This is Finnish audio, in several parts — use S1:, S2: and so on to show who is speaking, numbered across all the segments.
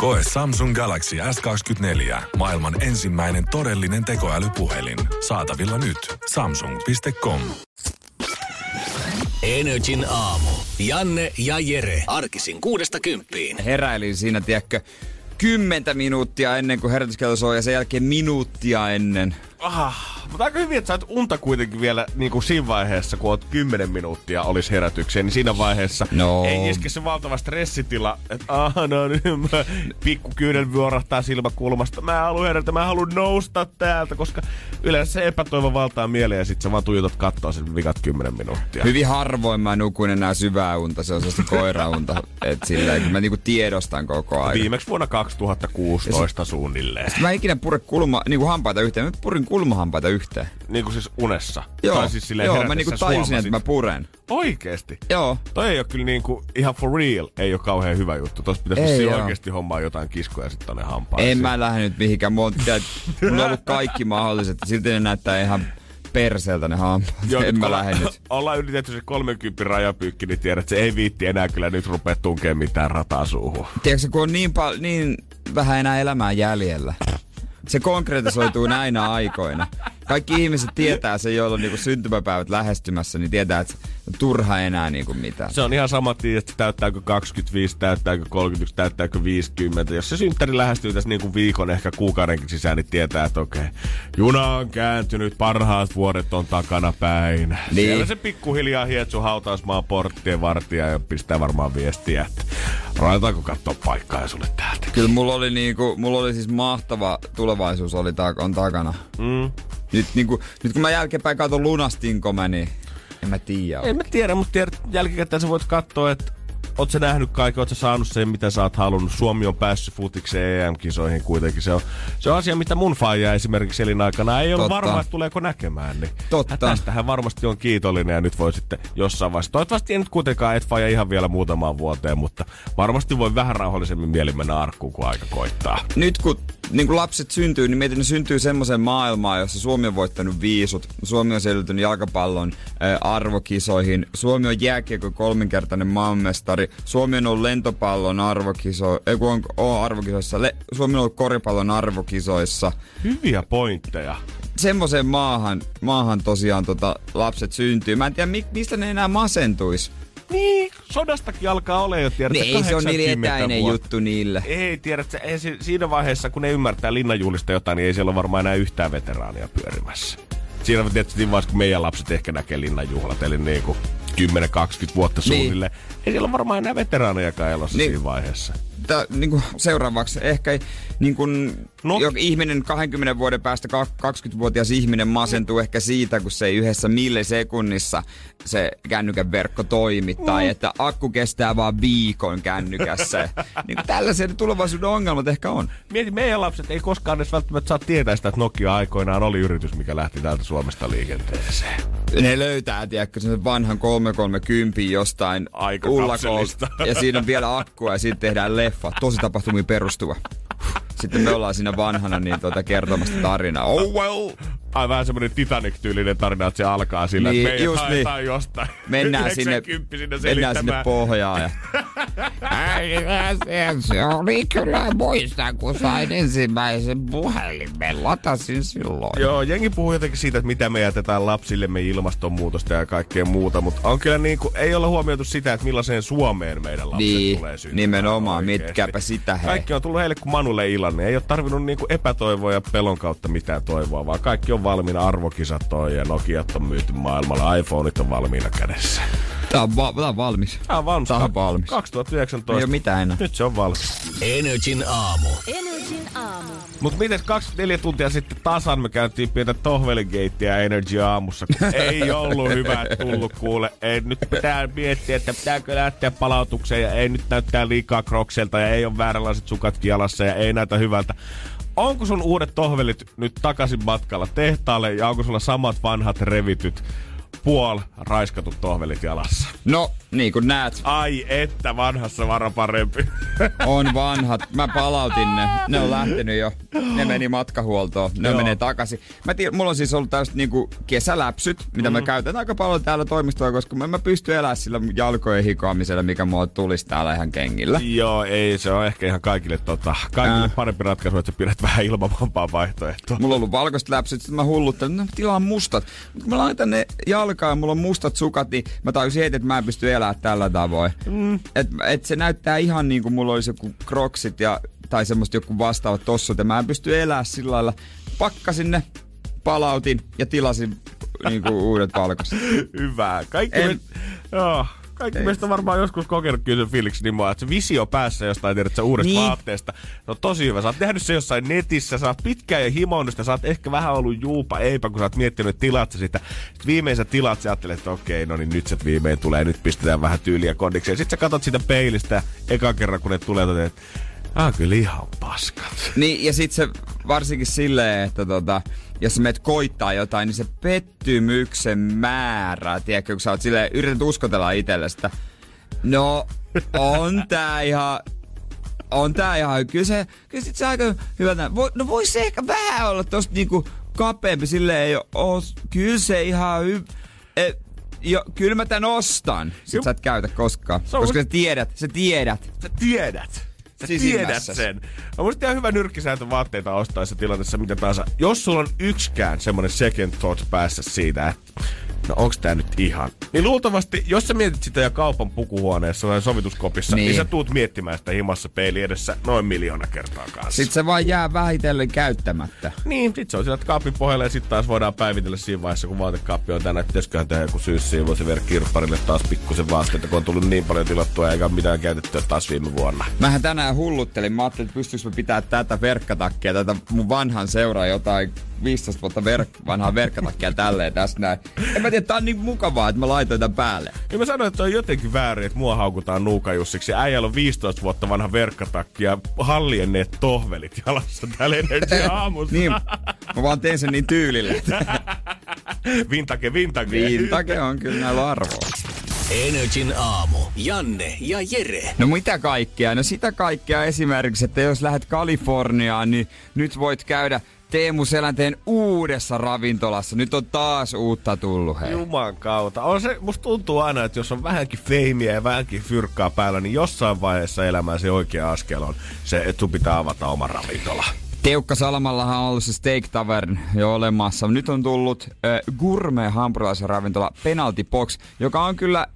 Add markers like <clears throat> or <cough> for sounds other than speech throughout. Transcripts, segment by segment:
S1: Koe Samsung Galaxy S24. Maailman ensimmäinen todellinen tekoälypuhelin. Saatavilla nyt. Samsung.com.
S2: Energin aamu. Janne ja Jere. Arkisin kuudesta kymppiin.
S3: Heräilin siinä, tiedätkö, kymmentä minuuttia ennen kuin herätyskello soi ja sen jälkeen minuuttia ennen.
S4: Ah, mutta aika hyvin, että sä unta kuitenkin vielä niin kuin siinä vaiheessa, kun oot 10 minuuttia olisi herätykseen, niin siinä vaiheessa
S3: No.
S4: ei iske se valtava stressitila, että ah, no nyt mä pikku kyydel vuorahtaa silmäkulmasta. Mä haluan herätä, mä haluan nousta täältä, koska yleensä se epätoivo valtaa mieleen ja sit sä vaan tuijotat kattoa sen vikat 10 minuuttia.
S3: Hyvin harvoin mä nukun enää syvää unta, se on sellaista koiraunta. <laughs> että sillä mä niinku tiedostan koko ajan.
S4: Viimeksi vuonna 2016 suunnilleen.
S3: Mä en ikinä pure kulma, niinku hampaita yhteen. Mä purin kulmahampaita yhteen.
S4: Niin kuin siis unessa.
S3: Joo,
S4: tai siis
S3: joo mä niinku tajusin,
S4: huomasit.
S3: että mä puren.
S4: Oikeesti?
S3: Joo.
S4: Toi ei ole kyllä niinku ihan for real, ei ole kauhean hyvä juttu. Tossa pitäisi
S3: oo.
S4: oikeesti hommaa jotain kiskoja sitten tonne hampaisiin.
S3: En mä lähde nyt mihinkään. Mulla on, mulla on ollut kaikki mahdolliset. Silti ne näyttää ihan perseeltä ne hampaat.
S4: Joo,
S3: en mä lähde nyt. <laughs>
S4: Ollaan yritetty se 30 rajapyykki, niin tiedät, että se ei viitti enää kyllä nyt rupea tunkeen mitään rataa suuhun.
S3: Tiedätkö, kun on niin, pal- niin vähän enää elämää jäljellä. Se konkretisoituu näinä aikoina. Kaikki ihmiset tietää se, joilla on niinku syntymäpäivät lähestymässä, niin tietää, että turha enää niinku mitään.
S4: Se on ihan sama, että täyttääkö 25, täyttääkö 31, täyttääkö 50. Jos se synttäri lähestyy tässä niin kuin viikon, ehkä kuukaudenkin sisään, niin tietää, että okei, juna on kääntynyt, parhaat vuodet on takana päin.
S3: Niin.
S4: Siellä se pikkuhiljaa hietsu hautausmaan porttien vartija ja pistää varmaan viestiä, että rajataanko katsoa paikkaa sulle täältä.
S3: Kyllä mulla oli, niinku, mulla oli siis mahtava tulevaisuus oli ta- on takana.
S4: Mm.
S3: Nyt, niinku, nyt kun mä jälkeenpäin katson lunastinko mä, niin en mä tiedä.
S4: En mä tiedä, mutta tiedät, jälkikäteen sä voit katsoa, että oot sä nähnyt kaiken, oot sä saanut sen, mitä sä oot halunnut. Suomi on päässyt futikseen EM-kisoihin kuitenkin. Se on, se on asia, mitä mun faija esimerkiksi elinaikana ei
S3: Totta.
S4: varma, että tuleeko näkemään. Niin
S3: Totta.
S4: Tästä hän varmasti on kiitollinen ja nyt voi sitten jossain vaiheessa. Toivottavasti ei nyt kuitenkaan et faija ihan vielä muutamaan vuoteen, mutta varmasti voi vähän rauhallisemmin mieli mennä arkkuun, kun aika koittaa.
S3: nyt kun niin kun lapset syntyy, niin mietin, ne syntyy semmoiseen maailmaan, jossa Suomi on voittanut viisut. Suomi on selviytynyt jalkapallon äh, arvokisoihin. Suomi on jääkiekko kolminkertainen maanmestari. Suomi on ollut lentopallon arvokiso, ei kun on, on arvokisoissa. Le, Suomi on ollut koripallon arvokisoissa.
S4: Hyviä pointteja.
S3: Semmoiseen maahan, maahan tosiaan tota, lapset syntyy. Mä en tiedä, mi, mistä ne enää masentuis.
S4: Niin, sodastakin alkaa olla jo, tiedät,
S3: Niin ei se on niin
S4: 80
S3: etäinen
S4: vuotta.
S3: juttu niille.
S4: Ei, tiedät, ei si- siinä vaiheessa, kun ne ymmärtää linnanjuhlista jotain, niin ei siellä ole varmaan enää yhtään veteraania pyörimässä. Siinä on tietysti siinä vaiheessa, kun meidän lapset ehkä näkee linnanjuhlat, eli niin kuin 10-20 vuotta
S3: Niin.
S4: suunnilleen. Ei siellä ole varmaan enää veteraanejakaan elossa
S3: Niin.
S4: siinä vaiheessa.
S3: Tää, niin kuin seuraavaksi ehkä niin kuin
S4: No.
S3: no. ihminen 20 vuoden päästä, ka- 20-vuotias ihminen masentuu ehkä siitä, kun se ei yhdessä millisekunnissa se kännykän verkko toimi, tai että akku kestää vaan viikon kännykässä. <laughs> niin kuin tällaisia tulevaisuuden ongelmat ehkä on.
S4: Mieti, meidän lapset ei koskaan edes välttämättä saa tietää sitä, että Nokia aikoinaan oli yritys, mikä lähti täältä Suomesta liikenteeseen.
S3: Ne löytää, tiedätkö, sen vanhan 330 jostain
S4: Aikakapselista.
S3: ullakolta, ja siinä on vielä akkua, ja siitä tehdään leffa. Tosi tapahtumiin perustuva. Sitten me ollaan siinä vanhana niin tuota kertomasta tarinaa. Oh well!
S4: Ai vähän semmonen Titanic-tyylinen tarina, että se alkaa sillä,
S3: Niin,
S4: että meidät
S3: just niin.
S4: haetaan jostain.
S3: Mennään sinne,
S4: 90 sinne
S3: mennään sinne pohjaan. Ja... <laughs> se oli kyllä, muistan, kun sain ensimmäisen puhelimen. Latasin silloin.
S4: Joo, jengi puhuu jotenkin siitä, että mitä me jätetään lapsillemme ilmastonmuutosta ja kaikkea muuta, mutta on kyllä niin kuin, ei olla huomioitu sitä, että millaiseen Suomeen meidän lapset
S3: Niin,
S4: tulee syntymään
S3: nimenomaan. Miettikääpä sitä, hei.
S4: Kaikki on tullut heille kuin Manulle ilanne. Ei ole tarvinnut niinku epätoivoa ja pelon kautta mitään toivoa, vaan kaikki on valmiina. Arvokisat on ja Nokiat on myyty maailmalla. iPhoneit on valmiina kädessä.
S3: Tää on, va- tää on valmis.
S4: Tää on valmis.
S3: Tää on valmis.
S4: 2019.
S3: Ei oo mitään enää.
S4: Nyt se on valmis.
S2: Energin aamu.
S5: Energin aamu.
S4: Mutta miten 24 tuntia sitten tasan me käytiin pientä tohveligeittiä Energy aamussa, kun <laughs> ei ollut hyvä tullut kuule. Ei, nyt pitää miettiä, että pitääkö lähteä palautukseen ja ei nyt näyttää liikaa krokselta ja ei ole vääränlaiset sukat jalassa ja ei näytä hyvältä. Onko sun uudet tohvelit nyt takaisin matkalla tehtaalle ja onko sulla samat vanhat revityt puol raiskatut tohvelit jalassa.
S3: No, niin kuin näet,
S4: Ai että, vanhassa vara parempi. <laughs>
S3: on vanhat. Mä palautin ne. Ne on lähtenyt jo. Ne meni matkahuoltoon. Ne
S4: Joo.
S3: menee takaisin. Mä tiedän, mulla on siis ollut tällaiset niinku kesäläpsyt, mitä mm. mä käytän aika paljon täällä toimistolla, koska mä, mä elämään sillä jalkojen hikoamisella, mikä mulla tulisi täällä ihan kengillä.
S4: Joo, ei, se on ehkä ihan kaikille, tota, kaikille
S3: Äh.
S4: parempi ratkaisu, että sä pidät vähän ilmavampaa vaihtoehtoa.
S3: Mulla on ollut valkoiset läpsyt, sitten mä hulluttelin, no tilaan mustat. Mutta mä laitan ne jalkaan ja mulla on mustat sukat, niin mä tajusin heti, että mä en pysty elämään tällä tavoin. Mm. Et, et se näyttää ihan niin kuin mulla olisi joku kroksit ja, tai semmoista joku vastaavat tossut, ja mä en pysty elämään sillä lailla. Pakkasin ne, palautin ja tilasin niin kuin uudet valkoiset. <laughs>
S4: Hyvä. Kaikki,
S3: En-
S4: me, joo, kaikki
S3: Ei.
S4: meistä on varmaan joskus kokenut kyllä sen fiiliksi niin että se visio päässä jostain tiedät, sä uudesta
S3: Niin.
S4: vaatteesta. Se on tosi hyvä. Sä oot tehnyt se jossain netissä, sä oot pitkään ja himonnut sitä, sä oot ehkä vähän ollut juupa eipä, kun sä oot miettinyt, että tilaat sä sitä. Sitten viimein sä tilaat, sä ajattelet, että okei, no niin nyt se viimein tulee, nyt pistetään vähän tyyliä kondikseen. Sitten sä katsot sitä peilistä eka kerran, kun ne tulee, toteat, että ah, kyllä ihan paskat.
S3: Niin, ja sit se varsinkin silleen, että tota, jos sä meet koittaa jotain, niin se pettymyksen määrä, tiedätkö, kun sä oot silleen, yrität uskotella itsellesi, että no, on tää ihan, on tää ihan, kyllä se, kyllä sit se aika hyvältä, voi, no vois se ehkä vähän olla tosta niinku kapeampi, silleen ei oo, kyllä se ihan hy, et, jo, kyllä mä tän ostan. Sit
S4: Jup.
S3: sä et käytä koskaan,
S4: Se on
S3: koska sä tiedät, sä tiedät.
S4: Sä tiedät. Sä tiedät
S3: Sisimmässäsi.
S4: sen. On musta ihan hyvä nyrkkisääntö vaatteita ostaessa tilanteessa mitä tahansa. Jos sulla on yksikään semmonen second thought päässä siitä, että no onks tää nyt ihan. Niin luultavasti, jos sä mietit sitä ja kaupan pukuhuoneessa tai sovituskopissa, niin.
S3: Niin.
S4: niin sä tuut miettimään sitä himassa peili edessä noin miljoona kertaa kanssa.
S3: Sitten se vaan jää vähitellen käyttämättä.
S4: Niin, sit se on sieltä kaapin pohjalle ja sit taas voidaan päivitellä siinä vaiheessa, kun vaatekaappi on tänään, että pitäisiköhän tehdä joku syyssi voisi viedä kirpparille taas pikkusen vaatteita, kun on tullut niin paljon tilattua eikä mitään käytettyä taas viime vuonna.
S3: Mähän tänään hulluttelin, mä ajattelin, että pystyykö mä pitää tätä verkkatakkia, tätä mun vanhan seuraa jotain 15 vuotta verk- vanhaa verkkatakkia tälleen tässä näin. En mä tiedä, tää on niin mukavaa, että mä laitoin tämän päälle.
S4: Ja mä sanoin, että se on jotenkin väärin, että mua haukutaan nuukajussiksi. Ja äijällä on 15 vuotta vanha verkkatakki ja haljenneet tohvelit jalassa täällä Energy aamussa.
S3: Niin, mä vaan teen sen niin tyylillä.
S4: vintage, vintage.
S3: Vintage on kyllä näillä arvoa.
S2: Energin aamu. Janne ja Jere.
S3: No mitä kaikkea? No sitä kaikkea esimerkiksi, että jos lähdet Kaliforniaan, niin nyt voit käydä Teemu Selänteen uudessa ravintolassa. Nyt on taas uutta tullut, hei.
S4: Juman kautta. On se, musta tuntuu aina, että jos on vähänkin feimiä ja vähänkin fyrkkaa päällä, niin jossain vaiheessa elämää se oikea askel on se, että sun pitää avata oma ravintola.
S3: Teukka Salmallahan on ollut se Steak Tavern jo olemassa. Nyt on tullut äh, gourmet hampurilaisen ravintola Penalty Box, joka on kyllä,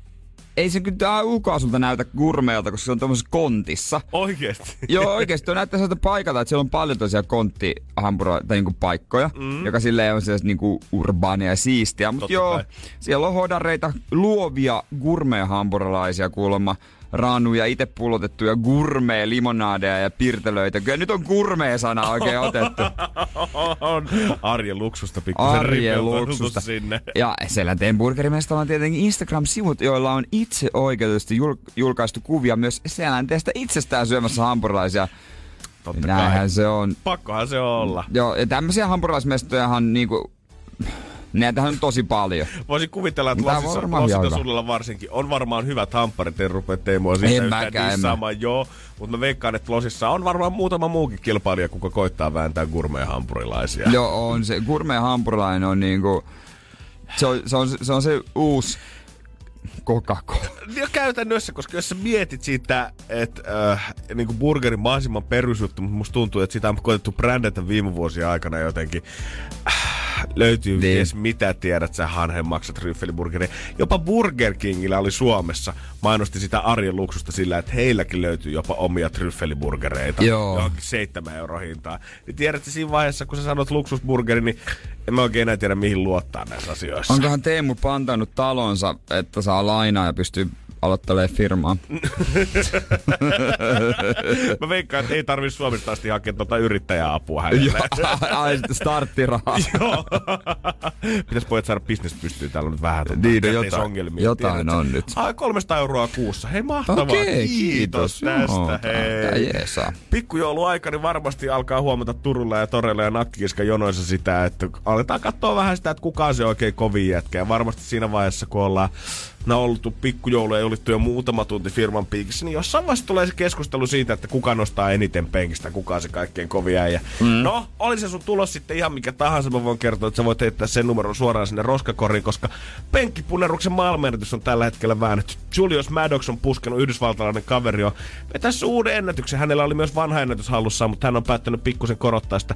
S3: ei se kyllä ulkoasulta näytä gourmeelta, koska se on tuommoisessa kontissa.
S4: Oikeesti.
S3: Joo, oikeesti on näyttää sieltä paikalta, että siellä on paljon tosiaan kontti tai niinku paikkoja, mm. joka silleen on sellaista niinku urbaania ja siistiä. Mutta joo,
S4: kai.
S3: siellä on hodareita, luovia gourmet-hampurilaisia kuulemma raanuja, itse pullotettuja gourmet limonaadeja ja pirtelöitä. Kyllä nyt on gourmet-sana oikein otettu. <laughs>
S4: on arjen luksusta pikkusen
S3: Arjen luksusta.
S4: sinne.
S3: Ja Selänteen burgerimestalla on tietenkin Instagram-sivut, joilla on itse oikeutusti jul- julkaistu kuvia myös Selänteestä itsestään syömässä hampurilaisia.
S4: Totta
S3: Näinhän
S4: kai.
S3: se on.
S4: Pakkohan se olla.
S3: Joo, ja tämmöisiä hampurilaismestojahan niinku... Näitähän on tosi paljon.
S4: Voisin kuvitella, että Lasissa,
S3: hyvä.
S4: sullella varsinkin on varmaan hyvät hampparit, en rupea Teemua siitä
S3: En
S4: yhtään dissaamaan, joo. Mutta mä veikkaan, että Losissa on varmaan muutama muukin kilpailija, kuka koittaa vääntää gourmet-hampurilaisia.
S3: Joo, on se. Gourmet hampurilainen on niinku... Se on se, on, se, on se uusi Coca-Cola.
S4: Ja käytännössä, koska jos sä mietit sitä, että äh, niin kuin burgerin mahdollisimman perusjuttu, mutta musta tuntuu, että sitä on koetettu brändätä viime vuosien aikana jotenkin. Äh, löytyy
S3: Niin.
S4: ties mitä tiedät sä hanhen maksat ryffeliburgeria. Jopa Burger Kingillä oli Suomessa, mainosti sitä arjen luksusta sillä, että heilläkin löytyy jopa omia tryffeliburgereita.
S3: Joo.
S4: Johonkin 7 euro hintaa. Niin tiedätkö siinä vaiheessa, kun sä sanot luksusburgeri, niin en mä oikein enää tiedä mihin luottaa näissä asioissa.
S3: Onkohan Teemu pantannut talonsa, että saa lainaa ja pystyy aloittelee firmaa. <laughs>
S4: Mä veikkaan, että ei tarvi Suomesta asti hakea tuota yrittäjäapua hänelle. <laughs>
S3: Ai sitten starttirahaa. <laughs>
S4: Joo. Pitäis pojat saada bisnes pystyyn. Täällä on nyt vähän tuota
S3: Niin, no jotain-
S4: käteisongelmia,
S3: jotain
S4: tiedätkö?
S3: on nyt.
S4: Ai, 300 euroa kuussa. Hei, mahtavaa.
S3: Okei,
S4: kiitos,
S3: kiitos.
S4: tästä.
S3: Joo, tää
S4: hei.
S3: jeesaa.
S4: Pikkujouluaika niin varmasti alkaa huomata Turulla ja Torella ja Nakkikiska jonoissa sitä, että aletaan katsoa vähän sitä, että kuka on se oikein kovin jätkä. Ja varmasti siinä vaiheessa, kun ollaan no, oltu pikkujoulu ja juhlittu jo muutama tunti firman piikissä, niin jossain vaiheessa tulee se keskustelu siitä, että kuka nostaa eniten penkistä, kuka on se kaikkein kovin äijä. Mm. No, oli se sun tulos sitten ihan mikä tahansa, mä voin kertoa, että sä voit heittää sen numeron suoraan sinne roskakoriin, koska penkkipunneruksen maailmanennätys on tällä hetkellä väännetty. Julius Maddox on puskenut, yhdysvaltalainen kaveri on vetässä uuden ennätyksen. Hänellä oli myös vanha ennätys hallussaan, mutta hän on päättänyt pikkusen korottaa sitä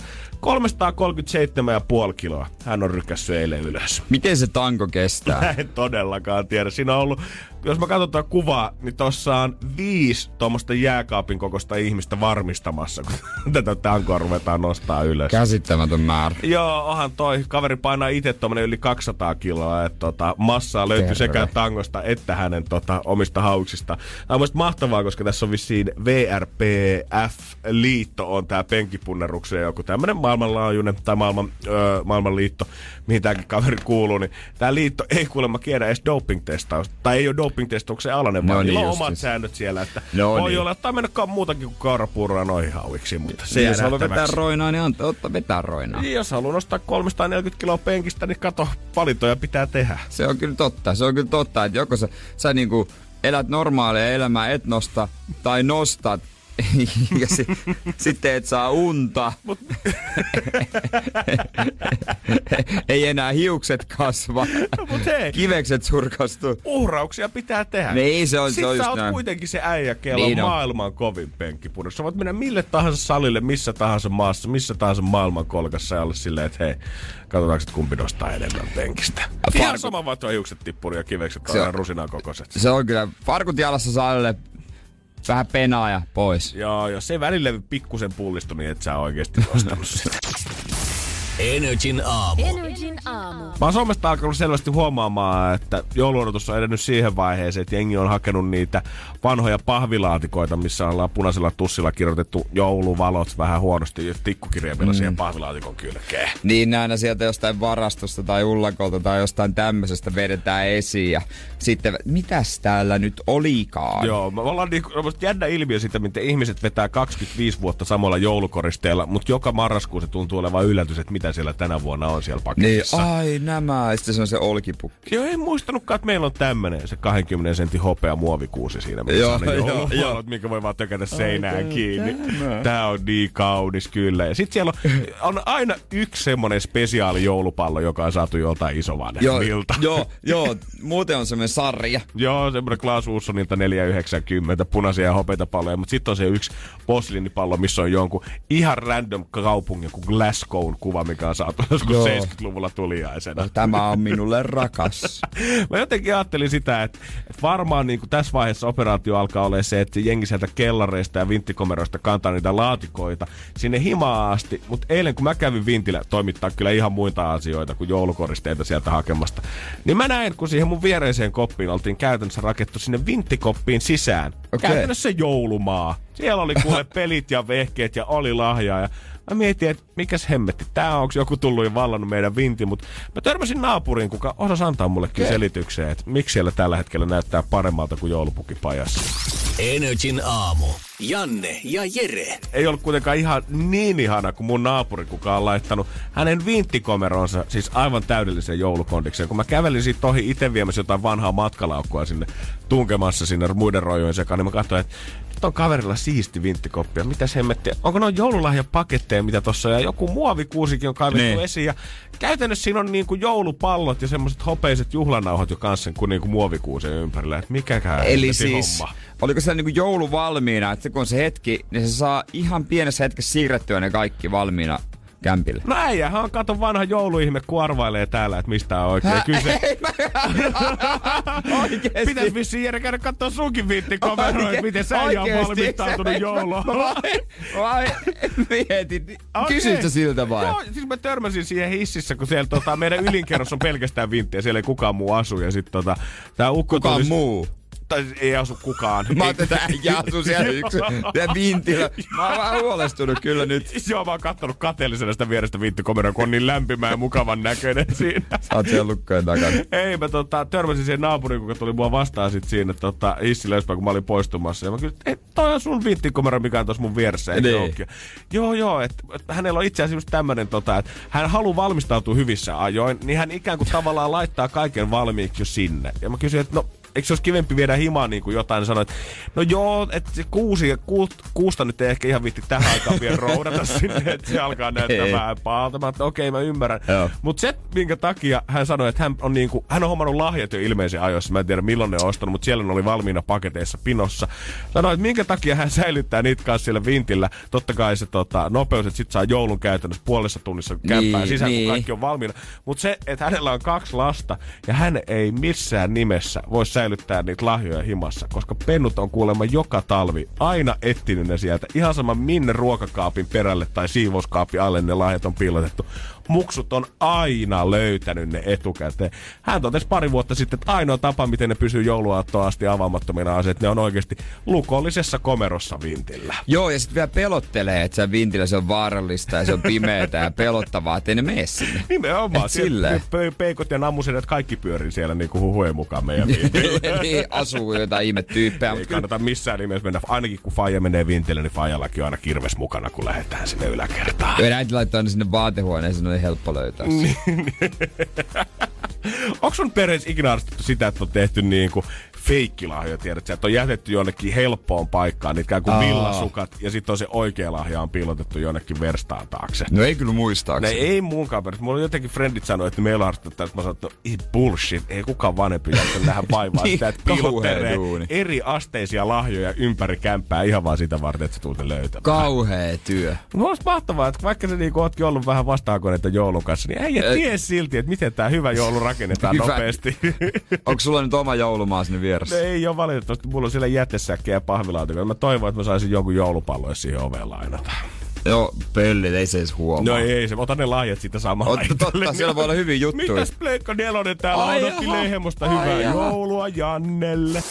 S4: 337,5 kiloa. Hän on rykässyt eilen ylös.
S3: Miten se tanko kestää?
S4: Mä <laughs> en todellakaan tiedä. Siinä jos mä katsotaan kuvaa, niin tossa on viisi tuommoista jääkaapin kokoista ihmistä varmistamassa, kun <laughs> tätä tankoa ruvetaan nostaa ylös.
S3: Käsittämätön määrä.
S4: Joo, onhan toi kaveri painaa itse tuommoinen yli 200 kiloa, että tota, massaa löytyy
S3: Terve.
S4: sekä tangosta että hänen tota, omista hauksista. Tämä on mahtavaa, koska tässä on vissiin VRPF-liitto on tämä penkipunneruksen joku tämmöinen maailmanlaajuinen tai maailman, öö, maailmanliitto, mihin tämäkin kaveri kuuluu, niin tämä liitto ei kuulemma kiedä edes doping-testausta. Tai ei ole doping-testauksen alainen,
S3: No
S4: vaan
S3: niin
S4: on omat säännöt siellä, että
S3: No
S4: voi
S3: niin.
S4: olla, että ka- muutakin kuin kaurapuuroa noihin hauiksi, mutta se jää
S3: jos haluaa vetää
S4: nähtäväksi.
S3: roinaa, niin anta, otta vetää roinaa.
S4: Niin, jos haluaa nostaa 340 kiloa penkistä, niin kato, valintoja pitää tehdä.
S3: Se on kyllä totta. Se on kyllä totta, että joko sä, sä niinku elät normaalia elämää, et nosta, tai nostat, ja si, sitten et saa unta.
S4: Mut,
S3: Ei enää hiukset kasva.
S4: no, mut hei,
S3: Kivekset surkastuu.
S4: uhrauksia pitää tehdä.
S3: Niin, se on- se
S4: Sitten
S3: on
S4: sä oot
S3: näin.
S4: kuitenkin se äijä, kello
S3: Niin
S4: on maailman kovin penkkipunus. Sä voit mennä mille tahansa salille, missä tahansa maassa, missä tahansa maailman kolkassa ja olla silleen, että hei, katsotaanko, että kumpi nostaa enemmän penkistä. Ihan
S3: Farkut-
S4: sama vaan hiukset tippuu ja kivekset
S3: Se
S4: on
S3: on-
S4: rusinan kokoiset.
S3: Se on kyllä farkut jalassa salille, vähän penaaja pois.
S4: Joo, jos se välillä pikkusen pullistu, niin et sä oikeesti nostanut sitä. <laughs>
S2: Energin aamu.
S5: Energin aamu.
S4: Mä oon somesta alkanut selvästi huomaamaan, että jouluodotus on edennyt siihen vaiheeseen, että jengi on hakenut niitä vanhoja pahvilaatikoita, missä ollaan punaisella tussilla kirjoitettu jouluvalot vähän huonosti tikkukirjaimilla mm. siihen pahvilaatikon kylkeen.
S3: Niin aina sieltä jostain varastosta tai ullakolta tai jostain tämmöisestä vedetään esiin ja sitten, mitäs täällä nyt olikaan?
S4: Joo, me ollaan niin, jännä ilmiö siitä, miten ihmiset vetää 25 vuotta samalla joulukoristeella, mutta joka marraskuu se tuntuu olevan yllätys, että mitä siellä tänä vuonna on siellä
S3: Niin,
S4: paketissa.
S3: ai nämä, ja sitten se on se olkipukki.
S4: Joo, en muistanutkaan, että meillä on tämmönen, se 20 sentin hopea muovikuusi siinä, missä
S3: Joo,
S4: on ne
S3: joo,
S4: jouluvalot,
S3: joo.
S4: minkä voi vaan tökätä seinään
S3: tää
S4: kiinni.
S3: tämä.
S4: Tää on niin kaunis kyllä. Ja sit siellä on, on aina yksi semmonen spesiaali joulupallo, joka on saatu joltain
S3: Joo,
S4: isovanhemmilta.
S3: joo, joo, muuten on semmoinen sarja. <laughs>
S4: Joo, semmoinen Klaas Uussonilta 490, punaisia ja hopeita palloja, mutta sitten on se yksi posliinipallo, missä on jonkun ihan random kaupungin kuin Glasgown kuva, mikä on saatu joskus
S3: Joo.
S4: 70-luvulla tuliaisena.
S3: Tämä on minulle rakas. <laughs>
S4: Mä jotenkin ajattelin sitä, että, että varmaan niin kuin tässä vaiheessa operaatio alkaa olla se, että jengi sieltä kellareista ja vinttikomeroista kantaa niitä laatikoita sinne himaan asti. Mutta eilen kun mä kävin vintillä toimittaa kyllä ihan muita asioita kuin joulukoristeita sieltä hakemasta, niin mä näin, kun siihen mun viereiseen koppiin oltiin käytännössä rakettu sinne vinttikoppiin sisään.
S3: Okei.
S4: Käytännössä joulumaa. Siellä oli kuule <laughs> pelit ja vehkeet ja oli lahjaa ja Mä mietin, että mikäs hemmetti, tää onko joku tullut ja vallannut meidän vinti, mutta mä törmäsin naapuriin, kuka osasi antaa mullekin
S3: Okei.
S4: selityksen, että miksi siellä tällä hetkellä näyttää paremmalta kuin joulupukipajassa.
S2: Energin aamu. Janne ja Jere.
S4: Ei ollut kuitenkaan ihan niin ihana kuin mun naapuri, kuka on laittanut hänen vinttikomeronsa siis aivan täydelliseen joulukondikseen. Kun mä kävelin siitä ohi itse viemässä jotain vanhaa matkalaukkua sinne tunkemassa sinne muiden rojojen sekaan, niin mä katsoin, että nyt on kaverilla siisti vinttikoppi. Ja Mitäs hemmettiä? Onko noin joululahjapaketteja, mitä tossa on? Ja joku muovikuusikin on kaivettu
S3: Niin.
S4: esiin. Ja käytännössä siinä on niinku joulupallot ja semmoiset hopeiset juhlanauhat jo kanssa kuin niinku muovikuusen ympärillä. Et mikäkään
S3: Eli siis,
S4: homma.
S3: oliko se niinku joulu valmiina, että kun on se hetki, niin se saa ihan pienessä hetkessä siirrettyä ne kaikki valmiina kämpille.
S4: No äijähän on kato vanha jouluihme, kun arvailee täällä, että mistä on oikein kyse. <laughs>
S3: Ei mä.
S4: Pitäis vissiin Jere käydä kattoo sunkin vinttikomeroja,
S3: Oikein-
S4: miten sä on
S3: oikeesti,
S4: valmistautunut joulua.
S3: Vaan mietin, kysyit sä siltä vai?
S4: Joo, siis mä törmäsin siihen hississä, kun siellä tota, meidän ylinkerros on pelkästään vinttiä, siellä ei kukaan muu asu. Ja sit tota, tää ukko
S3: Kukaan
S4: tuli,
S3: muu?
S4: Tai ei asu kukaan.
S3: Mä ajattelin, että äijä asuu siellä yksi. Ja vintilä. Mä oon vähän huolestunut kyllä nyt.
S4: Joo, mä oon kattonut kateellisena sitä vierestä vinttikomeroa, kun on niin lämpimä ja mukavan näköinen siinä.
S3: Sä oot siellä lukkojen takana.
S4: Ei, mä tota, törmäsin siihen naapuriin, kun tuli mua vastaan sit siinä tota, hissillä kun mä olin poistumassa. Ja mä kysyin, että toi on sun vinttikomero, mikä on tuossa mun vieressä. Eikö
S3: Niin.
S4: Joo, joo, että et, hänellä on itse asiassa tämmönen, tota, että hän haluaa valmistautua hyvissä ajoin, niin hän ikään kuin tavallaan laittaa kaiken valmiiksi jo sinne. Ja mä kysyin, että no, eikö se olisi kivempi viedä himaan niin kuin jotain, niin sanoin, että no joo, että se kuusi, kuut, kuusta nyt ei ehkä ihan vitti tähän aikaan vielä <laughs> roudata sinne, että se alkaa näyttää vähän pahalta. Mä että okei, mä ymmärrän. Mutta se, minkä takia hän sanoi, että hän on, niinku, hän on hommannut lahjat jo ilmeisen ajoissa. Mä en tiedä milloin ne on ostanut, mutta siellä ne oli valmiina paketeissa pinossa. Sanoi, että minkä takia hän säilyttää niitä kanssa siellä vintillä. Totta kai se tota, nopeus, että sit saa joulun käytännössä puolessa tunnissa kämpää
S3: Niin,
S4: sisään,
S3: niin.
S4: kun kaikki on valmiina. Mutta se, että hänellä on kaksi lasta ja hän ei missään nimessä voi säilyttää niitä lahjoja himassa, koska pennut on kuulemma joka talvi aina etsinyt ne sieltä. Ihan sama minne ruokakaapin perälle tai siivouskaapin alle ne lahjat on piilotettu. Muksut on aina löytänyt ne etukäteen. Hän totesi pari vuotta sitten, että ainoa tapa, miten ne pysyy jouluaattoon asti avaamattomina on se, että ne on oikeasti lukollisessa komerossa vintillä.
S3: Joo, ja sitten vielä pelottelee, että se vintillä se on vaarallista ja se on pimeätä ja pelottavaa, ettei ne mene sinne.
S4: Nimenomaan. Pe- peikot ja nammusedet kaikki pyörii siellä niin kuin huhujen mukaan meidän <laughs> vintillä.
S3: niin, asuu jotain ihmetyyppejä.
S4: Ei
S3: Mutta kyllä,
S4: kannata missään nimessä mennä. Ainakin kun Faija menee vintille, niin Faijallakin on aina kirves mukana, kun lähdetään sinne yläkertaan.
S3: kyllä äiti laittaa ne sinne vaatehuoneeseen, on helppo löytää.
S4: Niin.
S3: se.
S4: Onko sun perheessä ikinä harrastettu sitä, että on tehty niin kuin feikkilahjoja, tiedät sä, että on jätetty jonnekin helppoon paikkaan, niin ikään kuin
S3: Aa.
S4: villasukat, ja sitten on se oikea lahja on piilotettu jonnekin verstaan taakse.
S3: No ei kyllä
S4: Ne
S3: muistaakseni.
S4: ei munkaan perässä. Mulla on jotenkin frendit sanoi, että meillä harrastetaan, että mä sanoin, että no, ei bullshit, ei kukaan vanhempi jaksa nähdä vaivaa
S3: Niin,
S4: sitä, että piilottelee eri asteisia lahjoja ympäri kämppää ihan vaan sitä varten, että se tuutte löytämään.
S3: Kauhea työ.
S4: Mulla olisi mahtavaa, että vaikka se niinku ootkin ollut vähän vastaakoneita joulun kanssa, niin
S3: Ö-
S4: ties silti, että miten tää hyvä joulu rakennetaan <laughs>
S3: Hyvä.
S4: nopeasti.
S3: Onko sulla nyt oma joulumaa sinne
S4: No
S3: vieressä?
S4: ei ole valitettavasti. Mulla on siellä jätesäkkiä ja pahvilaatikko. Mä toivon, että mä saisin jonkun joulupallon, siihen oveen lainata.
S3: Joo, pöllit, ei se edes huomaa.
S4: No ei se, ota ne lahjat siitä samalla.
S3: Ota- totta, siellä voi olla hyviä juttuja.
S4: Mitäs Pleikka Nelonen täällä
S3: Ai
S4: odotti
S3: jaha.
S4: Hyvää
S3: jaha.
S4: joulua Jannelle.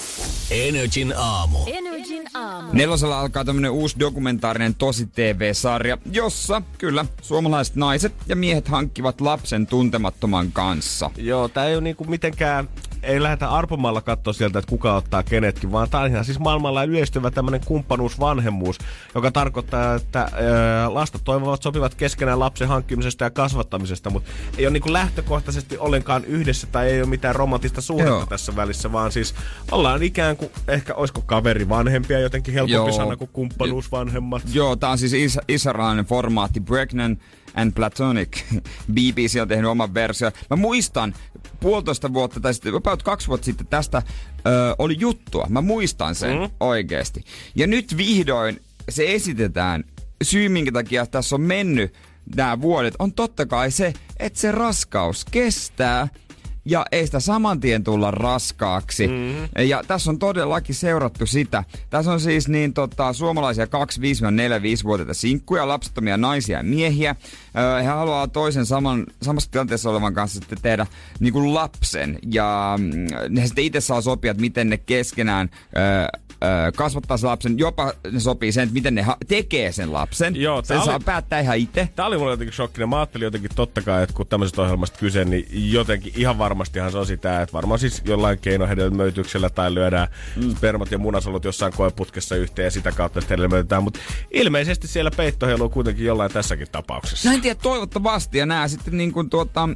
S2: Energin aamu.
S5: Energin aamu.
S3: Nelosella alkaa tämmönen uusi dokumentaarinen tosi TV-sarja, jossa kyllä suomalaiset naiset ja miehet hankkivat lapsen tuntemattoman kanssa.
S4: Joo, tää ei ole niinku mitenkään ei lähdetä arpomalla katsoa sieltä, että kuka ottaa kenetkin, vaan tämä on ihan siis maailmalla yleistyvä tämmöinen kumppanuusvanhemmuus, joka tarkoittaa, että ö, lasta toivovat sopivat keskenään lapsen hankkimisesta ja kasvattamisesta, mutta ei ole niinku lähtökohtaisesti ollenkaan yhdessä tai ei ole mitään romanttista suhdetta
S3: Joo.
S4: tässä välissä, vaan siis ollaan ikään kuin, ehkä olisiko kaveri vanhempia jotenkin helpompi
S3: Joo.
S4: sana kuin kumppanuusvanhemmat.
S3: Joo, tää on siis is- israelilainen formaatti Pregnant and Platonic. <laughs> BBC on tehnyt oman versio. Mä muistan puolitoista vuotta tai sitten about kaksi vuotta sitten tästä ö, oli juttua. Mä muistan sen mm. oikeesti. Ja nyt vihdoin se esitetään. Syy, minkä takia tässä on mennyt nämä vuodet, on totta kai se, että se raskaus kestää ja ei sitä saman tien tulla raskaaksi. Mm-hmm. Ja tässä on todellakin seurattu sitä. Tässä on siis niin tota, suomalaisia 2-4-5-vuotiaita sinkkuja, lapsettomia naisia ja miehiä. Öö, he haluaa toisen saman, samassa tilanteessa olevan kanssa sitten tehdä niin kuin lapsen. Ja mm, ne sitten itse saa sopia, että miten ne keskenään öö, kasvattaa sen lapsen. Jopa ne sopii sen, että miten ne ha- tekee sen lapsen.
S4: Joo,
S3: sen
S4: tää
S3: saa
S4: oli-
S3: päättää ihan itse.
S4: Tämä oli mulle jotenkin shokkinen. Mä ajattelin jotenkin totta kai, että kun tämmöisestä ohjelmasta kyse, niin jotenkin ihan varmastihan se on sitä, että varmaan siis jollain keinohedelmöityksellä tai lyödään mm. spermat ja munasolut jossain koeputkessa yhteen ja sitä kautta sitten hedelmöitetään. Mutta ilmeisesti siellä peitto heiluu kuitenkin jollain tässäkin tapauksessa.
S3: No en tiedä, toivottavasti. Ja nämä sitten niin kuin tuota, mm,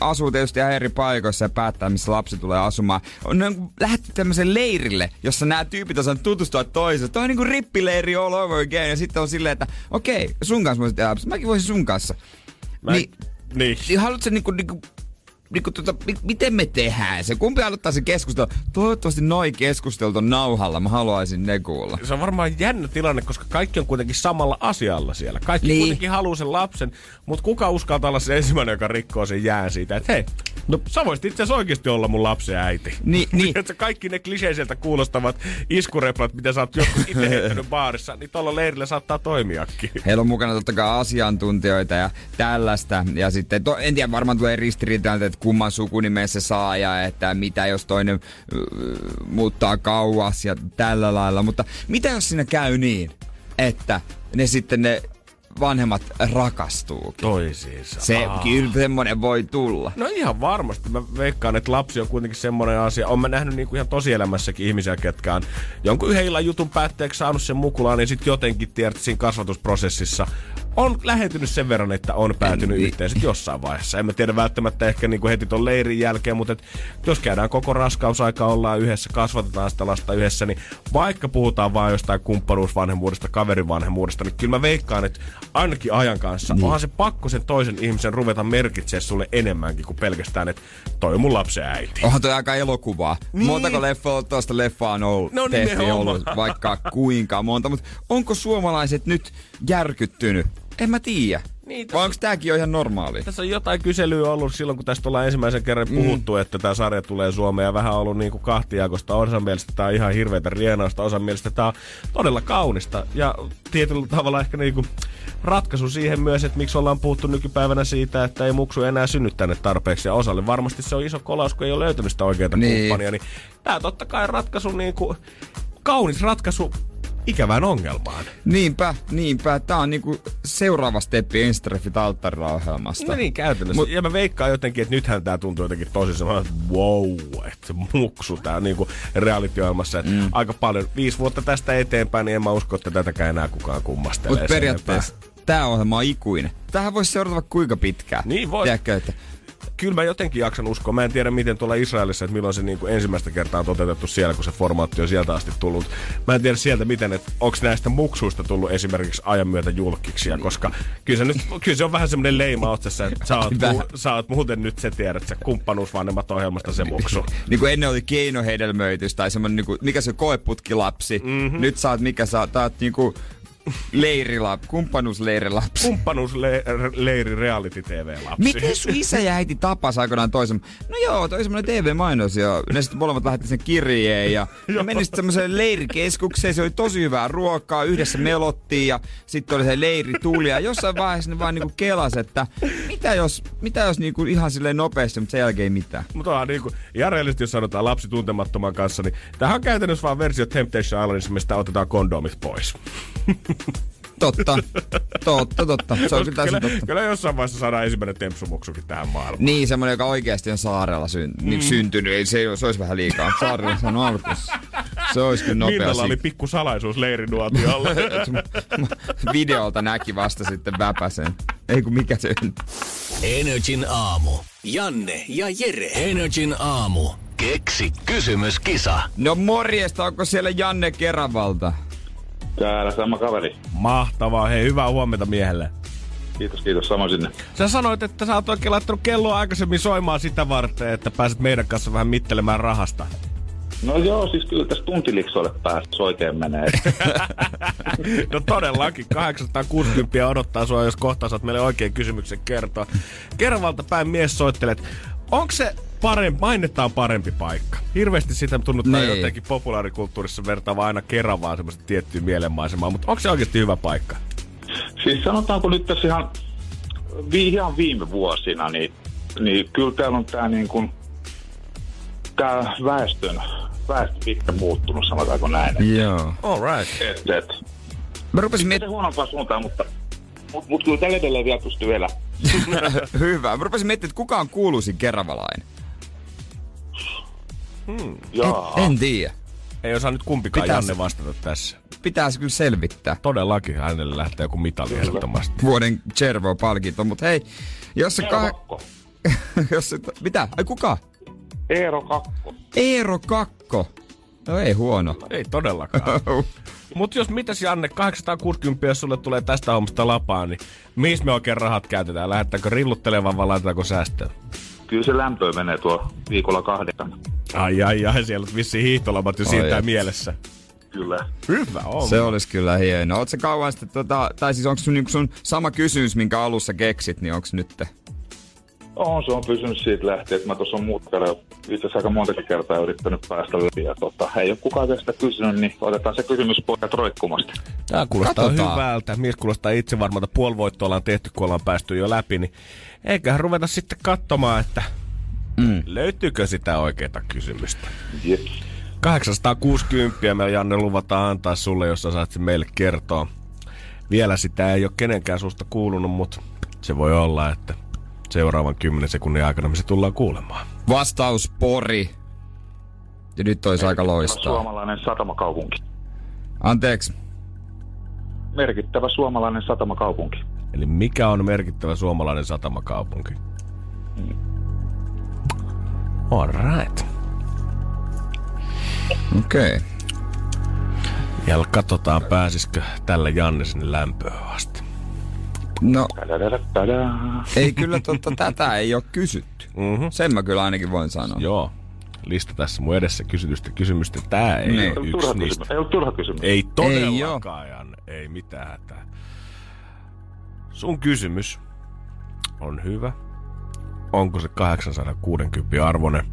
S3: asuu tietysti ihan eri paikoissa ja päättää, missä lapsi tulee asumaan. On niin tämmöiseen leirille, jossa nämä tyypit on tutustua toiseen. Toi on niin kuin rippileiri all over again. Ja sitten on silleen, että okei, sun kanssa voisit tehdä lapsi. Mäkin voisin sun kanssa.
S4: Mä-
S3: Niin.
S4: niin
S3: haluatko niinku, niinku, niinku tota, mi- miten me tehdään se? Kumpi aloittaa sen keskustelun? Toivottavasti noi keskustelut on nauhalla. Mä haluaisin ne kuulla.
S4: Se on varmaan jännä tilanne, koska kaikki on kuitenkin samalla asialla siellä. Kaikki
S3: Niin.
S4: kuitenkin haluaa sen lapsen, mutta kuka uskaltaa olla se ensimmäinen, joka rikkoo sen jään siitä, että hei, no sä voisit itse asiassa oikeasti olla mun lapsen äiti. <laughs>
S3: Niin, niin.
S4: Kaikki ne kliseiseltä kuulostavat iskureplat, mitä sä oot joskus itse <laughs> heittänyt baarissa, niin tuolla leirillä saattaa toimiakin.
S3: Heillä on mukana totta kai asiantuntijoita ja tällaista. Ja sitten, to, en tiedä, varmaan tulee ristiriitaa, että kumman sukunimen se saa ja että mitä jos toinen muuttaa kauas ja tällä lailla. Mutta mitä jos siinä käy niin, että ne sitten ne vanhemmat rakastuu.
S4: Toisiinsa.
S3: Se,
S4: Aa.
S3: kyllä semmonen voi tulla.
S4: No ihan varmasti. Mä veikkaan, että lapsi on kuitenkin semmoinen asia. Olen mä nähnyt niin kuin ihan tosielämässäkin ihmisiä, ketkä on jonkun yhden illan jutun päätteeksi saanut sen mukulaan, niin sitten jotenkin tiedät siinä kasvatusprosessissa on lähentynyt sen verran, että on päätynyt
S3: Niin.
S4: yhteen sit jossain vaiheessa. En mä tiedä välttämättä ehkä niin kuin heti ton leirin jälkeen, mutta et, jos käydään koko raskausaika, ollaan yhdessä, kasvatetaan sitä lasta yhdessä, niin vaikka puhutaan vain jostain kumppanuusvanhemmuudesta, kaverivanhemmuudesta, niin kyllä mä veikkaan, että ainakin ajan kanssa niin. onhan se pakko sen toisen ihmisen ruveta merkitsee sulle enemmänkin kuin pelkästään, että toi on mun lapsen äiti.
S3: Onhan toi aika elokuvaa. Niin. Montako leffa, tuosta leffaa on ollut,
S4: No nimenomaan.
S3: ollut vaikka kuinka monta. Mutta onko suomalaiset nyt järkyttynyt? En mä tiedä.
S4: Niin,
S3: Vai onko tääkin jo ihan normaali?
S4: Tässä on jotain kyselyä ollut silloin, kun tästä ollaan ensimmäisen kerran puhuttu, mm. että tämä sarja tulee Suomeen ja vähän ollut niin kuin kahtiakosta. Osa mielestä tämä on ihan hirveätä rienausta, osa mielestä tämä on todella kaunista. Ja tietyllä tavalla ehkä niin kuin ratkaisu siihen myös, että miksi ollaan puhuttu nykypäivänä siitä, että ei muksu enää synny tänne tarpeeksi. Ja osalle varmasti se on iso kolaus, kun ei ole löytänyt sitä oikeaa
S3: Niin.
S4: kumppania. Niin tämä totta kai ratkaisu, niin kuin, kaunis ratkaisu ikävään ongelmaan.
S3: Niinpä, niinpä. Tää on niinku seuraava steppi Enstreffit alttarilla ohjelmasta.
S4: No niin, käytännössä. Mut, ja mä veikkaan jotenkin, että nythän tää tuntuu jotenkin tosi semmoinen, että wow, että muksu tää niinku reality-ohjelmassa. Että mm. aika paljon, viisi vuotta tästä eteenpäin, niin en mä usko, että tätäkään enää kukaan kummastelee.
S3: Mutta periaatteessa tää ohjelma on ikuinen. Tähän voisi seurata kuinka pitkään.
S4: Niin vois.
S3: Tiedätkö, että
S4: kyllä mä jotenkin jaksan uskoa. Mä en tiedä miten tuolla Israelissa, että milloin se niin kuin ensimmäistä kertaa on toteutettu siellä, kun se formaatti on sieltä asti tullut. Mä en tiedä sieltä miten, että onko näistä muksuista tullut esimerkiksi ajan myötä julkiksi, koska kyllä se, nyt, kyllä se on vähän semmoinen leima otsassa, että sä oot, <laughs> mu, sä oot muuten nyt se tiedät, se kumppanuusvanhemmat ohjelmasta se muksu.
S3: niin kuin ennen oli keinohedelmöitys tai semmonen niinku, mikä se koeputkilapsi.
S4: Mhm.
S3: Mm-hmm. Nyt sä oot mikä sä oot, oot niinku leirilapsi, kumppanuusleirilapsi.
S4: Kumppanuusleiri reality TV-lapsi.
S3: Miten sun isä ja äiti tapas aikoinaan toisen? No joo, toi semmonen TV-mainos ja ne sitten molemmat lähetti sen kirjeen ja <laughs> ne meni sitten semmoiseen leirikeskukseen. Se oli tosi hyvää ruokaa, yhdessä melottiin ja sitten oli se leirituli ja jossain vaiheessa ne vaan niinku kelas, että mitä jos, mitä jos niinku ihan silleen nopeasti, mutta sen jälkeen ei mitään.
S4: Mutta onhan niinku, ihan reellisesti, jos sanotaan lapsi tuntemattoman kanssa, niin tämähän on käytännössä vaan versio Temptation Islandissa, mistä otetaan kondomit pois.
S3: Totta, totta, totta. Se on kyllä
S4: kyllä,
S3: totta.
S4: kyllä jossain vaiheessa saadaan ensimmäinen tempsumuksukin tähän maailmaan.
S3: Niin, semmoinen, joka oikeasti on saarella syn, mm. syntynyt. Ei, se, ei, se olisi vähän liikaa. Saarella sanoi alkuus. Se olisi kyllä nopea.
S4: Minnalla oli pikku salaisuus leirinuotiolla. <laughs>
S3: Videolta näki vasta sitten väpäsen. Ei kun mikä se on.
S2: Energin aamu. Janne ja Jere. Energin aamu. Keksi kysymyskisa.
S3: No morjesta, onko siellä Janne Keravalta?
S5: Täällä sama kaveri.
S4: Mahtavaa. Hei, hyvää huomenta miehelle.
S5: Kiitos, kiitos. Samoin sinne.
S4: Sä sanoit, että sä oot oikein laittanut kelloa aikaisemmin soimaan sitä varten, että pääset meidän kanssa vähän mittelemään rahasta.
S5: No joo, siis kyllä tässä tuntiliksoille päästä se oikein menee. <laughs>
S4: No todellakin, 860 odottaa sua, jos kohta saat meille oikein kysymyksen kertoa. Kervalta päin mies soittelet. Onko se parempi, mainetaan parempi paikka? Hirveästi sitä tunnuttaa
S3: Niin.
S4: jotenkin populaarikulttuurissa vertaava aina Keravaan semmoista tiettyä mielenmaisemaa, mutta onko se oikeasti hyvä paikka?
S5: siis sanotaanko nyt tässä ihan, vi, ihan viime vuosina, niin, niin kyllä täällä on tää niin kuin, tää väestön, väestön pitkä muuttunut, sanotaanko näin.
S3: Joo.
S4: All right.
S5: Et, et,
S3: Mä rupesin miettimään,
S5: huonompaan suuntaan, mutta mut, mut kyllä tällä edelleen vielä pystyy elää. <laughs>
S3: hyvä. Mä rupesin miettimään, että kuka on kuuluisin keravalainen.
S5: Jaa.
S3: En, en tiedä.
S4: Ei osaa nyt kumpikaan
S3: Pitäis-
S4: Janne vastata tässä.
S3: Pitäisi kyllä selvittää.
S4: Todellakin hänelle lähtee joku mitali ehdottomasti.
S3: Vuoden Chervo-palkinto, mutta hei, jos se kah...
S5: Kakko. <laughs>
S3: jos se... Mitä? Ai kuka?
S5: Eero Kakko.
S3: Eero Kakko. No ei huono.
S4: Ei todellakaan. <laughs> Mutta jos mitäs Janne, 860 jos sulle tulee tästä hommasta lapaa, niin missä me oikein rahat käytetään? Lähettääkö rilluttelemaan vai laitetaanko säästöön?
S5: Kyllä se lämpö menee tuo viikolla kahdeksan.
S4: Ai ai ai, siellä on vissiin hiihtolomat jo siirtää mielessä.
S5: Kyllä.
S4: Hyvä on.
S3: Se olisi kyllä hieno. Oot sä kauan sitten, tota, tai siis onko sun, niinku sun sama kysymys, minkä alussa keksit, niin onko nyt?
S5: On, se on pysynyt siitä lähtien, että mä tuossa on muut kerran, itse asiassa aika montakin kertaa yrittänyt päästä läpi. Ja tota, ei ole kukaan sitä kysynyt, niin otetaan se kysymys pojat roikkumasta.
S4: Tää kuulostaa
S3: Katsotaan.
S4: hyvältä. Mies kuulostaa itse varmalta. Puolivoittoa ollaan tehty, kun ollaan päästy jo läpi. Niin eiköhän ruveta sitten katsomaan, että Mm. Löytyykö sitä oikeaa kysymystä?
S5: Jep.
S4: 860 meillä Janne luvataan antaa sulle, jos sä saat sen meille kertoa. Vielä sitä ei ole kenenkään susta kuulunut, mutta se voi olla, että seuraavan 10 sekunnin aikana me se tullaan kuulemaan.
S3: Vastaus Pori. Ja nyt olisi aika loistaa.
S5: Suomalainen satamakaupunki.
S3: Anteeksi.
S5: Merkittävä suomalainen satamakaupunki.
S4: Eli mikä on merkittävä suomalainen satamakaupunki? All right.
S3: Okei. Okay.
S4: Ja katsotaan, pääsisikö tällä Janne sinne lämpöön asti.
S3: No, ei kyllä totta, tätä ei ole kysytty.
S4: Mhm.
S3: Sen mä kyllä ainakin voin sanoa.
S4: Joo. Lista tässä mun edessä kysytystä kysymystä. Tää ei
S3: Niin.
S4: ole
S5: Ei
S4: yksi
S5: turha
S4: niistä.
S5: kysymys. Ei ollut turha kysymys.
S4: Ei todellakaan, Janne. Ei mitään hätää. Sun kysymys on hyvä. Onko se 860 arvoinen?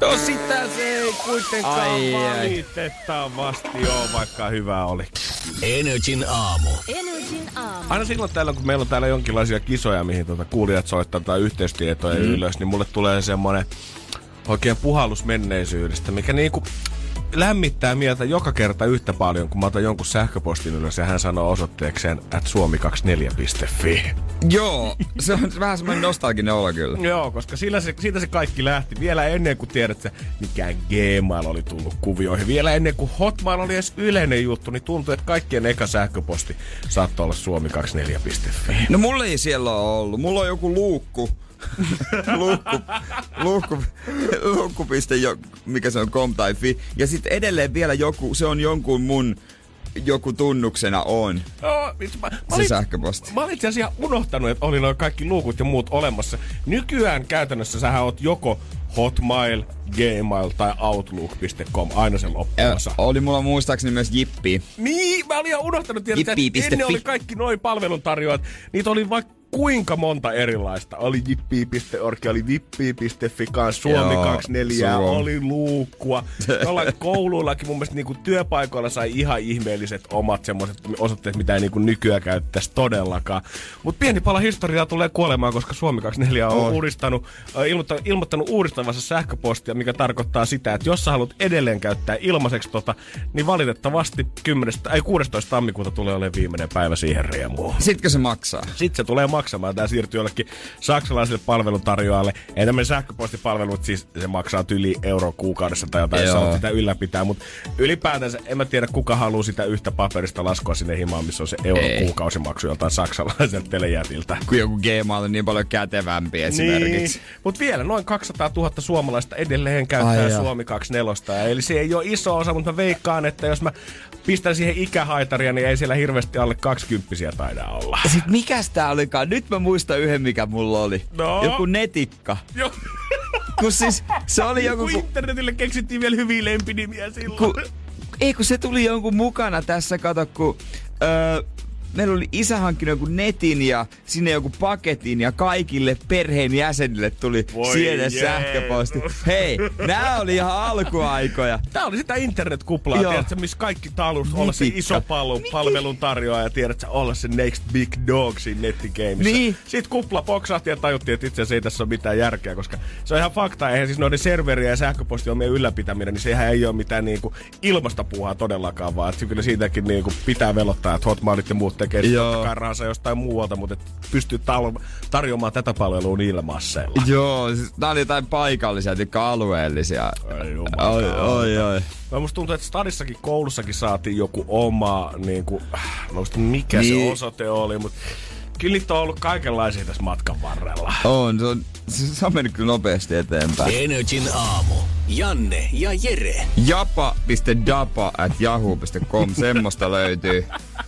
S4: No sitä se ei kuitenkaan
S3: Ai,
S4: valitettavasti ole, vaikka hyvä oli.
S2: Energin aamu.
S6: Energin aamu.
S4: Aina silloin täällä, kun meillä on täällä jonkinlaisia kisoja, mihin tuota kuulijat soittaa tai yhteystietoja mm. ylös, niin mulle tulee semmoinen oikein puhallus menneisyydestä, mikä niinku lämmittää mieltä joka kerta yhtä paljon, kun mä otan jonkun sähköpostin ylös ja hän sanoo osoitteekseen at suomi24.fi.
S3: Joo, se on vähän semmoinen nostalginen olo kyllä.
S4: Joo, koska sillä se, siitä se kaikki lähti. Vielä ennen kuin tiedät, että mikään Gmail oli tullut kuvioihin. Vielä ennen kuin Hotmail oli edes yleinen juttu, niin tuntui, että kaikkien eka sähköposti saattoi olla suomi24.fi.
S3: No mulla ei siellä ole ollut. Mulla on joku luukku. <laughs> luukku, luukku, luukku. Jo, mikä se on, com tai fi. Ja sitten edelleen vielä joku, se on jonkun mun joku tunnuksena on
S4: vitsi, mä, mä,
S3: se
S4: olin,
S3: sähköposti.
S4: mä olin itse asiassa unohtanut, että oli noin kaikki luukut ja muut olemassa. Nykyään käytännössä sähän oot joko Hotmail, Gmail tai Outlook.com, aina se loppuosa.
S3: oli mulla muistaakseni myös Jippi.
S4: Niin, mä olin ihan unohtanut, tiedätkö, että ennen oli kaikki noin palveluntarjoajat. Niitä oli vaikka kuinka monta erilaista. Oli jippi.org, oli vippi.fi kanssa, Suomi
S3: Joo,
S4: 24,
S3: Suom.
S4: oli luukkua. Jollain <laughs> kouluillakin mun mielestä niinku työpaikoilla sai ihan ihmeelliset omat semmoiset osoitteet, mitä ei niinku nykyään käyttäisi todellakaan. Mutta pieni pala historiaa tulee kuolemaan, koska Suomi 24 on
S3: On.
S4: uudistanut, ilmoittanut, ilmoittanut uudistavansa sähköpostia, mikä tarkoittaa sitä, että jos sä haluat edelleen käyttää ilmaiseksi tota, niin valitettavasti 10, ei 16. tammikuuta tulee olemaan viimeinen päivä siihen riemuun.
S3: Sitkö se maksaa?
S4: Sitten se tulee maksamaan. Tämä siirtyy jollekin saksalaiselle palveluntarjoajalle. Ei tämmöinen sähköpostipalvelu, mutta siis se maksaa yli euro kuukaudessa tai jotain, jos
S3: Joo.
S4: haluat sitä ylläpitää. Mutta ylipäätänsä en mä tiedä, kuka haluaa sitä yhtä paperista laskua sinne himaan, missä on se euro
S3: Ei.
S4: kuukausimaksu joltain saksalaiselta telejätiltä.
S3: Kun joku Gmail on niin paljon kätevämpi esimerkiksi.
S4: Niin. Mutta vielä noin 200 000 suomalaista edelleen käyttää
S3: Ai.
S4: Suomi 24. Eli se ei ole iso osa, mutta mä veikkaan, että jos mä pistän siihen ikähaitaria, niin ei siellä hirveästi alle 20 taida olla.
S3: Ja sit mikäs tää olikaan? Nyt mä muistan yhden, mikä mulla oli.
S4: No.
S3: Joku netikka.
S4: Joo.
S3: Kun siis se oli joku...
S4: Kun
S3: Ku,
S4: internetille keksittiin vielä hyviä lempinimiä silloin.
S3: ku, ei kun se tuli jonkun mukana tässä, kato kun... Öö, meillä oli isä hankkinut joku netin ja sinne joku paketin ja kaikille perheen jäsenille tuli
S4: Voi
S3: sieltä
S4: Jeesus.
S3: sähköposti. Hei, nämä oli ihan alkuaikoja.
S4: Tää oli sitä internetkuplaa,
S3: Joo.
S4: tiedätkö, missä kaikki talus olla se iso palvelun, palvelun tarjoaja, tiedätkö, olla se next big dog siinä nettigameissa.
S3: Niin.
S4: Sitten kupla poksahti ja tajuttiin, että itse asiassa ei tässä ole mitään järkeä, koska se on ihan fakta. Eihän siis noiden serveriä ja sähköpostiomien ylläpitäminen, niin sehän ei ole mitään niinku ilmasta puuhaa todellakaan, vaan että kyllä siitäkin niinku pitää velottaa, että Hotmailit ja muut tekee sit
S3: Joo.
S4: rahansa jostain muualta, mutta et pystyy tal- tarjoamaan tätä palvelua ilmasseilla.
S3: Joo, siis tää oli jotain paikallisia, jotka alueellisia.
S4: Ai
S3: Oi,
S4: jumalauta.
S3: oi, oi.
S4: Mä musta tuntuu, että stadissakin koulussakin saatiin joku oma, niin kuin, mä muistan mikä niin. Se osoite oli, mutta kyllä niitä on ollut kaikenlaisia tässä matkan varrella.
S3: On, se on, se, se on mennyt kyllä nopeasti eteenpäin.
S2: Energin aamu. Janne ja Jere.
S3: Japa.dapa at yahoo.com, semmoista löytyy. <laughs>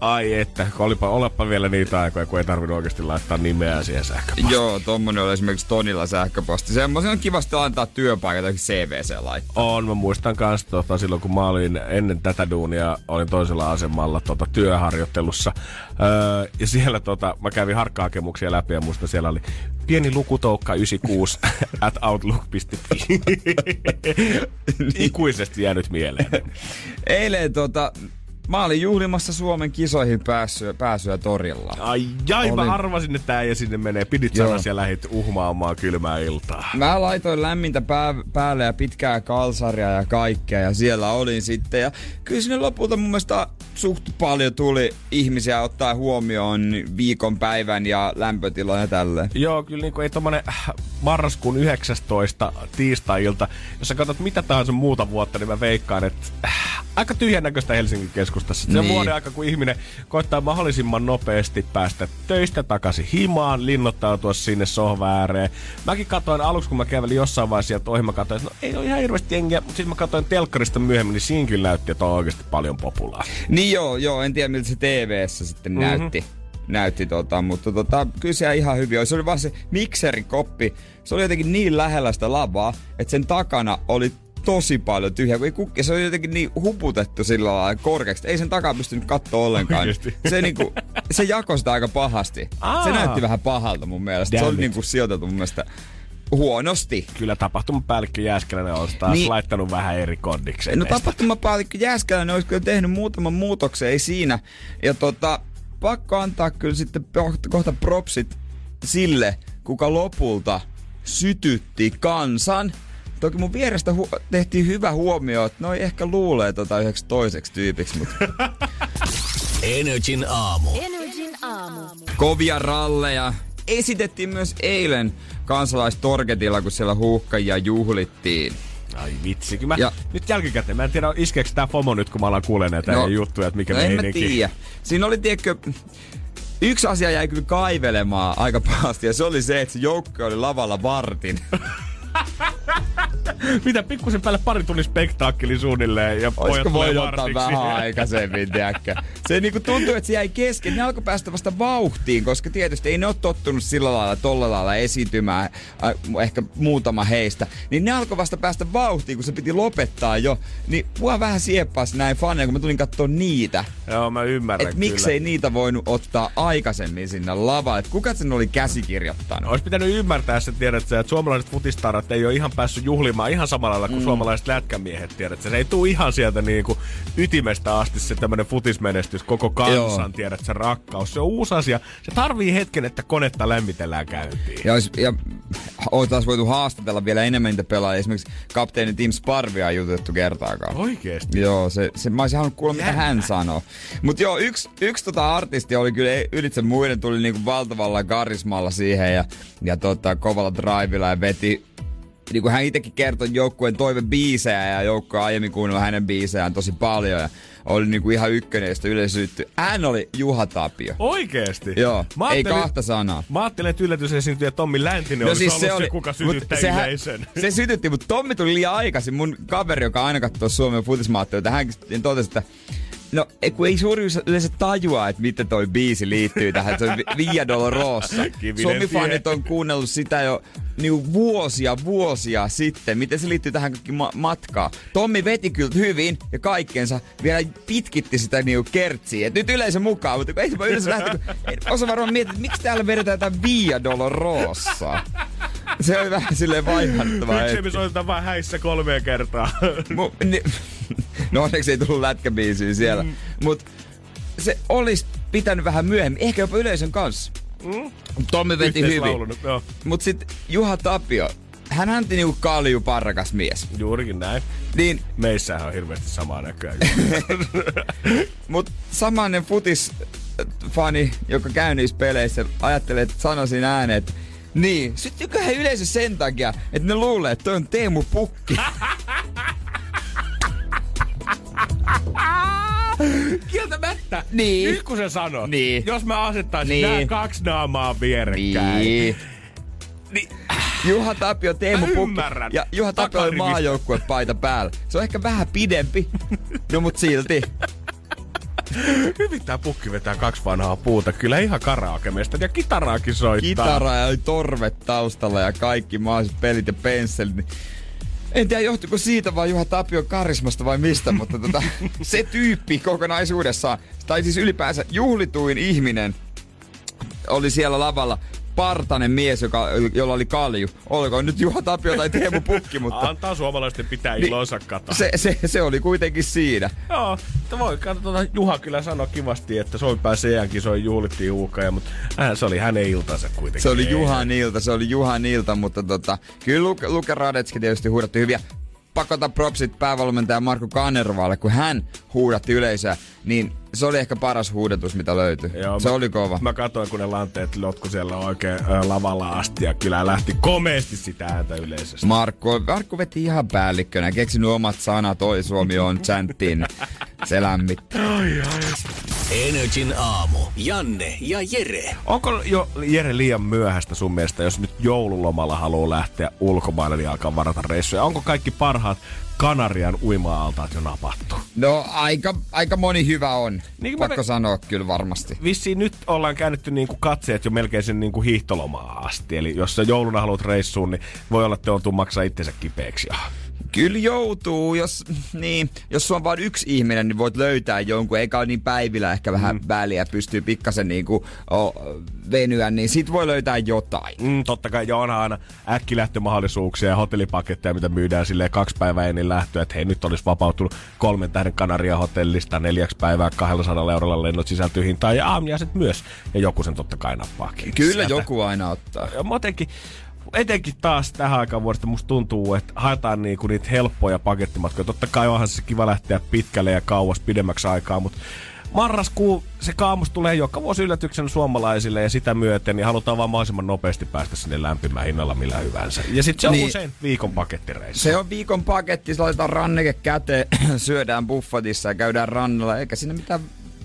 S4: Ai että, olipa, olepa vielä niitä aikoja, kun ei tarvinnut oikeasti laittaa nimeä siihen sähköpostiin.
S3: Joo, tommonen oli esimerkiksi Tonilla sähköposti. Semmoisen on kivasti antaa työpaikat jokin CVC laittaa.
S4: On, mä muistan kans tota, silloin kun mä olin ennen tätä duunia, olin toisella asemalla tota, työharjoittelussa. Öö, ja siellä tota, mä kävin harkkahakemuksia läpi ja muista siellä oli pieni lukutoukka 96 <laughs> at outlook.fi. <laughs> Ikuisesti jäänyt mieleen.
S3: Eilen tota, mä olin juhlimassa Suomen kisoihin pääsyä, pääsyä torilla.
S4: Ai jai,
S3: Olin.
S4: mä arvasin, että äijä sinne menee. Pidit
S3: Joo.
S4: ja lähit uhmaamaan kylmää iltaa.
S3: Mä laitoin lämmintä pää, päälle ja pitkää kalsaria ja kaikkea ja siellä olin sitten. Ja kyllä sinne lopulta mun mielestä suht paljon tuli ihmisiä ottaa huomioon viikon päivän ja lämpötilan ja tälleen.
S4: Joo, kyllä niin kuin ei tommonen äh, marraskuun 19 tiistai-ilta, jos sä katsot mitä tahansa muuta vuotta, niin mä veikkaan, että äh, aika tyhjän näköistä Helsingin keskustassa. Se on
S3: Niin.
S4: vuoden aika, kun ihminen koittaa mahdollisimman nopeasti päästä töistä takaisin himaan, linnoittautua sinne sohvan ääreen. Mäkin katsoin aluksi, kun mä kävelin jossain vaiheessa sieltä ohi, mä katsoin, että no ei ole ihan hirveästi jengiä, mutta sitten mä katsoin telkkarista myöhemmin, niin siinä kyllä näytti, että on oikeasti paljon populaa.
S3: Niin joo, joo, en tiedä miltä se TV-ssä sitten
S4: Mhm.
S3: mm-hmm. näytti. Näytti tota, mutta tota, kyllä se ihan hyvin oli. Se oli vaan se mikserikoppi. Se oli jotenkin niin lähellä sitä lavaa, että sen takana oli tosi paljon tyhjää. Kun ei kukki, se oli jotenkin niin huputettu sillä lailla korkeaksi, ei sen takaa pystynyt katsoa ollenkaan.
S4: Oikeesti?
S3: Se, niinku, se jakoi sitä aika pahasti.
S4: Aa.
S3: Se näytti vähän pahalta mun mielestä. se
S4: Damn
S3: oli
S4: it.
S3: niinku sijoitettu mun mielestä huonosti.
S4: Kyllä tapahtumapäällikkö Jääskeläinen on taas
S3: Niin.
S4: laittanut vähän eri kondikseen.
S3: No tapahtumapäällikkö Jääskeläinen olisi kyllä tehnyt muutaman muutoksen, ei siinä. Ja tota, pakko antaa kyllä sitten kohta propsit sille, kuka lopulta sytytti kansan. Toki mun vierestä hu- tehtiin hyvä huomio, että noi ehkä luulee tota yhdeksi toiseksi tyypiksi, mutta <laughs>
S2: Energin aamu.
S6: Energin aamu.
S3: kovia ralleja esitettiin myös eilen kansalaistorketilla, kun siellä huuhkajia juhlittiin.
S4: Ai vitsi, mä,
S3: Ja-
S4: nyt jälkikäteen, mä en tiedä iskeekö tää FOMO nyt, kun mä alan kuulee näitä no, juttuja, että mikä
S3: no en mä
S4: meininki.
S3: tiedä. Siinä oli, tiedätkö, yksi asia jäi kyllä kaivelemaan aika pahasti, ja se oli se, että se joukko oli lavalla vartin. <laughs> <laughs>
S4: Mitä pikkusen päälle pari tunnin spektaakkeli suunnilleen ja pojat
S3: Olisiko voi ottaa vähän <laughs> aikaisemmin, tiedätkö? Se niinku tuntui, että se jäi kesken. Ne alkoi päästä vasta vauhtiin, koska tietysti ei ne ole tottunut sillä lailla, tolla lailla esiintymään, äh, ehkä muutama heistä. Niin ne alkoi vasta päästä vauhtiin, kun se piti lopettaa jo. Niin mua vähän sieppasi näin faneja, kun mä tulin katsoa niitä.
S4: Joo, mä ymmärrän
S3: Että
S4: kyllä.
S3: miksei niitä voinut ottaa aikaisemmin sinne lavalle. Että kuka sen oli käsikirjoittanut?
S4: Olisi pitänyt ymmärtää se, tiedät että suomalaiset futistarat ei ole ihan päässyt juhlimaan ihan samalla lailla kuin mm. suomalaiset lätkämiehet, tiedät sä. Se ei tule ihan sieltä niinku ytimestä asti se tämmönen futismenestys, koko kansan,
S3: Joo.
S4: tiedät sä, rakkaus. Se on uusi asia. Se tarvii hetken, että konetta lämmitellään käyntiin.
S3: Ja, olisi, ja oltaisiin voitu haastatella vielä enemmän niitä pelaajia. Esimerkiksi kapteeni Tim Sparvia ei jutettu kertaakaan.
S4: Oikeesti?
S3: Joo, se, se, mä olisin halunnut kuulla, mitä hän sanoo. Mutta joo, yksi, yksi tota artisti oli kyllä ylitse muiden, tuli niinku valtavalla karismalla siihen ja, ja tota, kovalla drivilla ja veti niin kuin hän itsekin kertoi joukkueen toivebiisejä ja joukkue on aiemmin kuunnellut hänen biisejään tosi paljon ja oli niin kuin ihan ykkönen, josta yleisyytty. Hän oli Juha Tapio.
S4: Oikeesti?
S3: Joo,
S4: Mä
S3: ei kahta sanaa.
S4: Mä ajattelin, että yllätysesiintyjä Tommi Läntinen no, siis se, ollut se, kuka sytyttää
S3: sehän-
S4: yleisön.
S3: Se sytytti, mutta Tommi tuli liian aikaisin. Mun kaveri, joka aina katsoo Suomen futismaatteita, hän totesi, että No, kun ei suuri yleensä tajua, että miten toi biisi liittyy tähän. Se on Vi- Via Dolorosa. Suomi-fanit on kuunnellut sitä jo niinku vuosia, vuosia sitten. Miten se liittyy tähän kaikki ma- matkaan. Tommi veti kyllä hyvin ja kaikkeensa vielä pitkitti sitä niinku kertsiä. Et nyt yleisö mukaan, mutta ei se voi yleensä lähteä, kun ei osaa varmaan miettiä, että miksi täällä vedetään jotain Via Dolorosa. Se oli vähän silleen
S4: Miksi
S3: hetki.
S4: me soitetaan vaan häissä kolme kertaa?
S3: Mu- ni- no <laughs> onneksi ei tullut lätkäbiisiä siellä. Mm. Mut se olisi pitänyt vähän myöhemmin, ehkä jopa yleisön kanssa. Mm. Tommi veti hyvin.
S4: Yhteislaulunut, Joo,
S3: Mut sit Juha Tapio, hän anti niinku kalju parrakas mies.
S4: juurikin näin.
S3: Niin,
S4: Meissähän on hirveästi samaa näköä. <laughs>
S3: mut samainen futis fani, joka käy niissä peleissä, ajattelee, että sanoisin ääneen, että niin, syttyyköhän yleisö sen takia, että ne luulee, että toi on Teemu Pukki. <laughs> <laughs>
S4: Kieltämättä.
S3: Niin.
S4: Nyt kun sä sanot.
S3: Niin.
S4: Jos mä asettaisin
S3: Niin.
S4: nämä kaksi naamaa vierekkäin.
S3: Niin.
S4: Niin.
S3: Juha Tapio, Teemu Pukki.
S4: ymmärrän.
S3: Ja Juha Tapio oli maajoukkuepaita päällä. Se on ehkä vähän pidempi. No mut silti. <laughs>
S4: Hyvin tää pukki vetää kaksi vanhaa puuta. Kyllä ihan karaokemestä ja kitaraakin soittaa.
S3: Kitara ja torvet taustalla ja kaikki mahdolliset pelit ja pensselit. En tiedä johtuiko siitä vai Juha Tapion karismasta vai mistä, <laughs> mutta tota, se tyyppi kokonaisuudessaan, tai siis ylipäänsä juhlituin ihminen, oli siellä lavalla. Partanen mies, joka, jolla oli kalju. Olkoon nyt Juha Tapio tai Teemu Pukki, mutta...
S4: Antaa suomalaisten pitää
S3: Niin,
S4: ilonsa kata.
S3: Se, se, se, oli kuitenkin siinä.
S4: Joo, mutta voi katsotaan, Juha kyllä sanoi kivasti, että Suomi pääsi EM-kisoihin juhlittiin huukaja, mutta äh, se oli hänen iltansa kuitenkin.
S3: Se oli. Juhan ilta, se oli Juhan ilta, mutta tota, kyllä Luke, Luke Radetski tietysti huudatti hyviä. Pakota propsit päävalmentaja Marko Kanervalle, kun hän huudatti yleisöä, niin se oli ehkä paras huudetus, mitä löytyi.
S4: Joo,
S3: se
S4: mä-
S3: oli kova.
S4: Mä katsoin, kun ne lanteet lotku siellä oikein ö, lavalla asti ja kyllä lähti komeasti sitä ääntä yleisöstä.
S3: Markku, Markku veti ihan päällikkönä, keksinyt omat sanat, oi Suomi on chanttiin. Se lämmittää.
S2: Energin aamu. Janne ja Jere.
S4: Onko jo Jere liian myöhäistä sun mielestä, jos nyt joululomalla haluaa lähteä ulkomaille niin alkaa varata reissuja? Onko kaikki parhaat Kanarian uima-altaat jo napattu?
S3: No aika, aika moni hyvä on.
S4: Niin,
S3: Niin, Pakko
S4: ve-
S3: sanoa kyllä varmasti.
S4: Vissiin nyt ollaan käännetty niinku katseet jo melkein sen niinku hiihtolomaa asti. Eli jos sä jouluna haluat reissuun, niin voi olla, että joutuu maksaa itsensä kipeäksi.
S3: Kyllä joutuu, jos, niin, jos on vain yksi ihminen, niin voit löytää jonkun, eikä ole niin päivillä ehkä vähän mm. väliä, pystyy pikkasen niinku, o, venyä, niin sit voi löytää jotain.
S4: Mm, totta kai, ja onhan aina äkkilähtömahdollisuuksia ja hotellipaketteja, mitä myydään silleen kaksi päivää ennen lähtöä, että hei nyt olisi vapautunut kolmen tähden Kanaria hotellista neljäksi päivää 200 eurolla lennot sisältyy hintaan ja aamiaiset myös. Ja joku sen totta kai nappaakin.
S3: Kyllä
S4: sieltä.
S3: joku aina ottaa.
S4: Ja etenkin taas tähän aikaan vuodesta musta tuntuu, että haetaan niinku niitä helppoja pakettimatkoja. Totta kai onhan se kiva lähteä pitkälle ja kauas pidemmäksi aikaa, mutta marraskuu, se kaamus tulee joka vuosi yllätyksen suomalaisille ja sitä myöten, niin halutaan vaan mahdollisimman nopeasti päästä sinne lämpimään hinnalla millä hyvänsä. Ja sitten se on
S3: Niin.
S4: usein viikon pakettireissu.
S3: Se on viikon paketti, se laitetaan ranneke käteen, <clears throat> syödään buffatissa ja käydään rannalla, eikä siinä mitään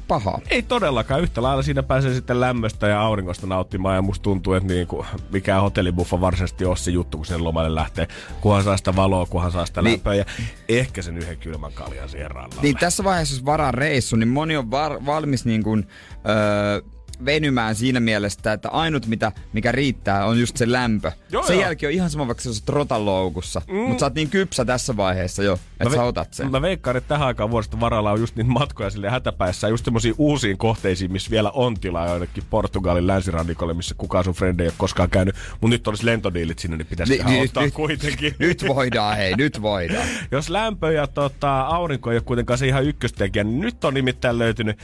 S3: pahaa.
S4: Ei todellakaan. Yhtä lailla siinä pääsee sitten lämmöstä ja auringosta nauttimaan. Ja musta tuntuu, että niinku, mikään hotellibuffa varsinaisesti ole se juttu, kun sen lomalle lähtee. Kunhan saa sitä valoa, kunhan saa sitä
S3: Niin.
S4: lämpöä. Ja ehkä sen yhden kylmän kaljan siihen rannalle.
S3: Niin tässä vaiheessa, jos varaa reissu, niin moni on var- valmis niin kuin, öö, venymään siinä mielessä, että ainut mitä, mikä riittää on just se lämpö.
S4: Joo,
S3: Sen
S4: joo.
S3: jälkeen on ihan sama, vaikka sä olisit rotaloukussa. Mm. Mutta sä oot niin kypsä tässä vaiheessa jo, että sä
S4: ve-
S3: otat sen.
S4: Mä veikkaan, että tähän aikaan vuodesta varalla on just niitä matkoja sille hätäpäissä, just semmoisiin uusiin kohteisiin, missä vielä on tilaa jonnekin Portugalin länsirannikolle, missä kukaan sun frendi ei ole koskaan käynyt. Mutta nyt olisi lentodiilit sinne, niin pitäisi
S3: Ni-
S4: ottaa
S3: nyt-
S4: kuitenkin. <laughs>
S3: Nyt voidaan, hei, nyt voidaan.
S4: Jos lämpö ja tota, aurinko ei ole kuitenkaan se ihan ykköstekijä, niin nyt on nimittäin löytynyt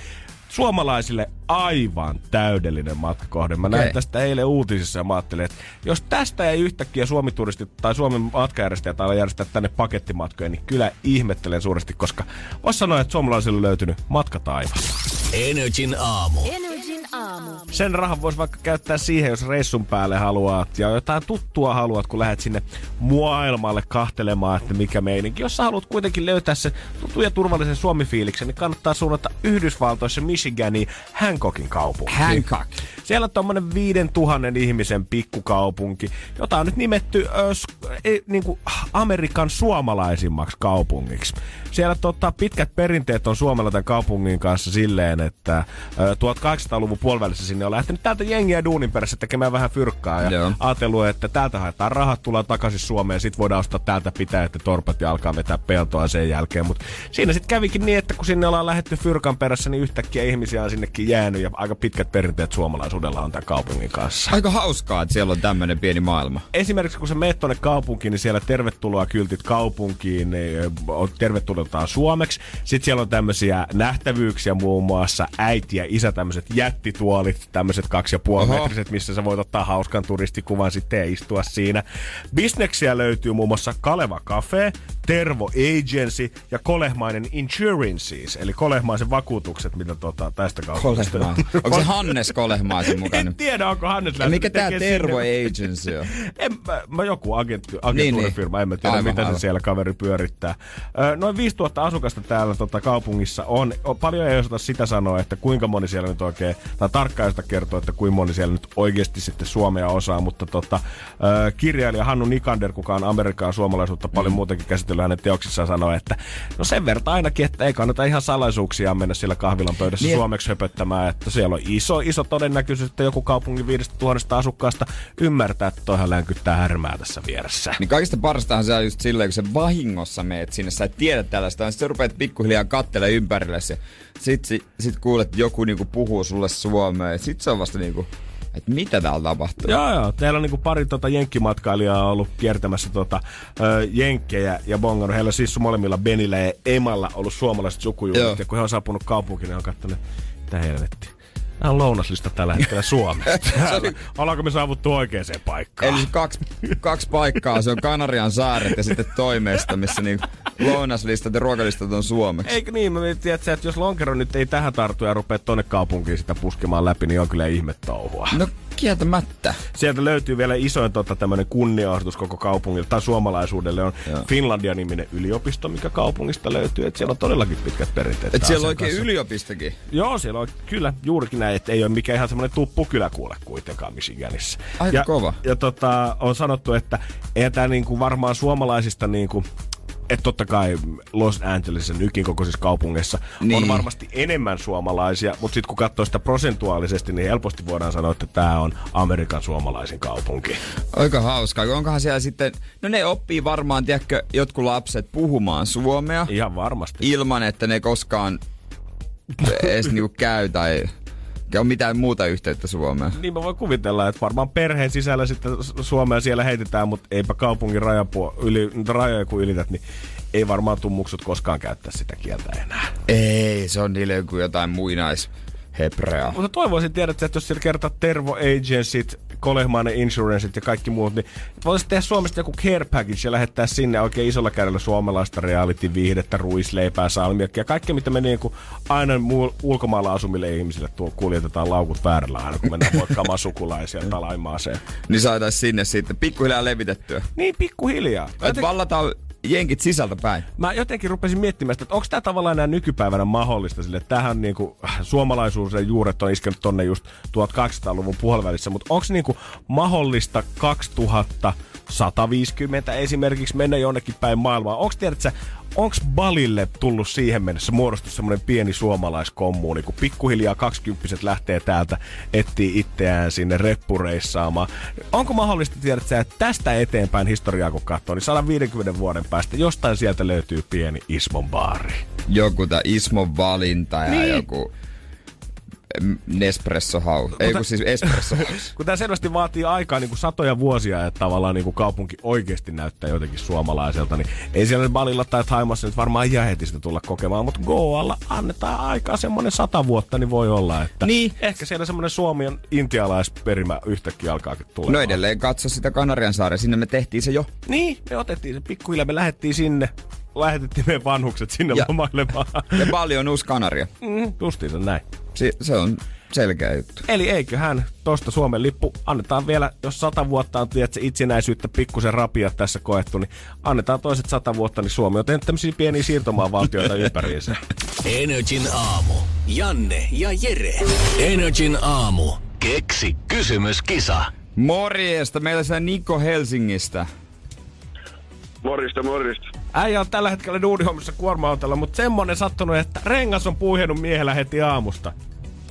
S4: suomalaisille aivan täydellinen matkakohde. Mä näin
S3: Okei.
S4: tästä eilen uutisissa ja mä ajattelin, että jos tästä ei yhtäkkiä Suomi-turistit tai Suomen matkajärjestäjät ala järjestää tänne pakettimatkoja, niin kyllä ihmettelen suuresti, koska voisi sanoa, että suomalaisille on löytynyt matka taivas.
S2: Energin aamu.
S6: Energin aamu.
S4: Sen rahan voisi vaikka käyttää siihen, jos reissun päälle haluat ja jotain tuttua haluat, kun lähdet sinne maailmalle kahtelemaan, että mikä meininki. Jos sä haluat kuitenkin löytää se tuttu ja turvallisen Suomi-fiiliksen, niin kannattaa suunnata Yhdysvaltoissa Michiganiin Hancockin kaupunkiin.
S3: Hancock.
S4: Siellä on tommonen 5000 ihmisen pikkukaupunki, jota on nyt nimetty ö, s- e, niinku Amerikan suomalaisimmaksi kaupungiksi. Siellä tota, pitkät perinteet on Suomella tämän kaupungin kanssa silleen, että ö, 1800-luvun puolivälissä sinne on lähtenyt täältä jengiä duunin perässä tekemään vähän fyrkkaa ja
S3: Joo.
S4: ajatellut, että täältä haetaan rahat, tullaan takaisin Suomeen, sit voidaan ostaa täältä pitää, että torpat ja alkaa vetää peltoa sen jälkeen. Mutta siinä sitten kävikin niin, että kun sinne ollaan lähetty fyrkan perässä, niin yhtäkkiä ihmisiä on sinnekin jäänyt ja aika pitkät perinteet suomalaisuudella on tämän kaupungin kanssa.
S3: Aika hauskaa, että siellä on tämmönen pieni maailma.
S4: Esimerkiksi kun sä meet tonne kaupunkiin, niin siellä tervetuloa kyltit kaupunkiin, niin on tervetuloa suomeksi. Sitten siellä on tämmöisiä nähtävyyksiä muun muassa äiti ja isä, tämmöiset jättituolit, tämmöiset kaksi ja puoli
S3: Oho.
S4: metriset, missä sä voit ottaa hauskan turistikuvan sitten ja istua siinä. Bisneksiä löytyy muun muassa Kaleva Cafe, Tervo Agency ja Kolehmainen Insurances, eli Kolehmaisen vakuutukset, mitä tota, tästä kaupungista.
S3: Kolehmaa. Onko se Hannes Kolehmaisen mukana?
S4: En tiedä, onko Hannes
S3: mikä
S4: lähtenyt
S3: tää
S4: tekemään
S3: Tervo
S4: sinne-
S3: Agency on? <laughs>
S4: en, mä, mä joku agentti,
S3: Niin,
S4: agentuurifirma, en mä tiedä
S3: Aivan,
S4: mitä
S3: aivan.
S4: se siellä kaveri pyörittää. Noin 5000 asukasta täällä tota, kaupungissa on. on. Paljon ei osata sitä sanoa, että kuinka moni siellä nyt oikein, tai tarkkaan sitä kertoa, että kuinka moni siellä nyt oikeasti sitten suomea osaa, mutta tota, kirjailija Hannu Nikander, kuka on Amerikan suomalaisuutta paljon
S3: Mm.
S4: muutenkin käsitellyt hänen teoksissaan, sanoi, että no sen verran ainakin, että ei kannata ihan salaisuuksia mennä siellä kahvilan pöydässä
S3: Niin.
S4: suomeksi höpöttämään, että siellä on iso, iso todennäköisyys, että joku kaupungin 5000 asukkaasta ymmärtää, että toihan länkyttää härmää tässä vieressä.
S3: Niin kaikista parastahan se on just silleen, kun sä vahingossa meet sinne, sä et tiedä tällaista, niin sit sä rupeat pikkuhiljaa kattele ympärille ja sit, sit, sit kuulet, että joku niinku puhuu sulle suomea, ja sit se on vasta niinku että mitä täällä tapahtuu.
S4: Joo, joo. Teillä on niinku pari tota jenkkimatkailijaa ollut kiertämässä tota, ö, jenkkejä ja bongannut. Heillä on siis molemmilla Benillä ja Emalla ollut suomalaiset sukujuhlat. Ja kun he on saapunut kaupunkiin, niin on katsonut, mitä helvettiä. Tämä on lounaslista tällä hetkellä Suomesta. <laughs> Ollaanko me saavuttu oikeaan paikkaan?
S3: Eli kaksi, kaksi paikkaa, se on Kanarian saaret ja sitten toimesta, missä niin lounaslistat ja ruokalistat on suomeksi.
S4: Eikö niin? Mä mietin, että, että jos lonkero nyt ei tähän tartu ja rupea tonne kaupunkiin sitä puskemaan läpi, niin on kyllä ihme touhua.
S3: No kieltämättä.
S4: Sieltä löytyy vielä isoin tota, tämmöinen kunnianosoitus koko kaupungille tai suomalaisuudelle on
S3: Joo.
S4: Finlandia-niminen yliopisto, mikä kaupungista löytyy. Et siellä on todellakin pitkät perinteet.
S3: Et siellä on oikein
S4: kanssa.
S3: yliopistokin.
S4: Joo, siellä on kyllä juurikin näin, että ei ole mikään ihan semmoinen tuppukylä kuule kuitenkaan Michiganissa.
S3: Aika
S4: ja,
S3: kova.
S4: Ja tota, on sanottu, että eihän tämä niinku varmaan suomalaisista niinku, että totta kai Los Angelesissa nykin kokoisissa kaupungeissa niin. On varmasti enemmän suomalaisia, mutta sitten kun katsoo sitä prosentuaalisesti, niin helposti voidaan sanoa, että tämä on Amerikan suomalaisin kaupunki.
S3: Aika hauskaa. Onkohan siellä sitten, no ne oppii varmaan, tiedätkö, jotkut lapset puhumaan suomea
S4: Ihan varmasti.
S3: ilman, että ne koskaan edes niinku käy tai on mitään muuta yhteyttä Suomeen.
S4: Niin mä voin kuvitella, että varmaan perheen sisällä sitten Su- Suomea siellä heitetään, mutta eipä kaupungin rajapuo, yli, rajoja kun ylität, niin ei varmaan tummuksut koskaan käyttää sitä kieltä enää.
S3: Ei, se on niille joku jotain muinais hebrea.
S4: Mutta toivoisin tiedät, että jos siellä kertaa Tervo Agencit, Kolehmainen Insuranceit ja kaikki muut, niin voitaisiin tehdä Suomesta joku care package ja lähettää sinne oikein isolla kädellä suomalaista reality-viihdettä, ruisleipää, salmiakkia ja kaikkea, mitä me niin kuin aina muu- ulkomailla asumille ihmisille tuo kuljetetaan laukut väärällä aina, kun mennään moikkaamaan <laughs> sukulaisia talaimaaseen.
S3: Niin saataisiin sinne sitten pikkuhiljaa levitettyä.
S4: Niin pikkuhiljaa.
S3: Et vallataan jenkit sisältä päin.
S4: Mä jotenkin rupesin miettimään että onko tämä tavallaan enää nykypäivänä mahdollista sille, että tähän niinku, suomalaisuus ja juuret on iskenyt tonne just 1800-luvun puolivälissä, mutta onko niinku mahdollista 2150 esimerkiksi mennä jonnekin päin maailmaa? Onko tiedätkö, onko Balille tullut siihen mennessä muodostu semmoinen pieni suomalaiskommuuni, kun pikkuhiljaa kaksikymppiset lähtee täältä etsii itseään sinne reppureissaamaan. Onko mahdollista, tiedätkö, että tästä eteenpäin historiaa kun katsoo, niin 150 vuoden päästä jostain sieltä löytyy pieni Ismon baari.
S3: Joku tää Ismon valinta ja
S4: Niin.
S3: joku Nespresso House. Ei kun siis Espresso House. <laughs>
S4: Kun tämä selvästi vaatii aikaa niin kuin satoja vuosia, että tavallaan niin kuin kaupunki oikeasti näyttää jotenkin suomalaiselta, niin ei siellä Balilla tai Taimassa nyt varmaan ihan heti sitä tulla kokemaan, mutta Goalla annetaan aikaa semmoinen sata vuotta, niin voi olla, että
S3: Niin.
S4: ehkä siellä semmoinen suomien intialaisperimä yhtäkkiä alkaakin tulemaan.
S3: No edelleen katso sitä Kanarian saaren, sinne me tehtiin se jo.
S4: Niin, me otettiin se pikkuhiljaa, me lähdettiin sinne, lähetettiin meidän vanhukset sinne
S3: Ja-
S4: lomailemaan.
S3: Ja paljon uusi Kanaria.
S4: Mm, justiinsa näin.
S3: Si- se on selkeä juttu.
S4: Eli eiköhän tosta Suomen lippu, annetaan vielä, jos sata vuotta on tiedätkö, itsenäisyyttä pikkusen rapia tässä koettu, niin annetaan toiset sata vuotta, niin Suomi on tehnyt tämmöisiä pieniä siirtomaavaltioita ympäriinsä.
S2: Energin aamu. Janne ja Jere. Energin aamu. Keksi kysymyskisa.
S3: Morjesta, meillä se Niko Helsingistä.
S5: Morista, morista.
S4: Äijä on tällä hetkellä duunihommissa kuorma-autolla, mutta semmonen sattunut, että rengas on puihennut miehellä heti aamusta.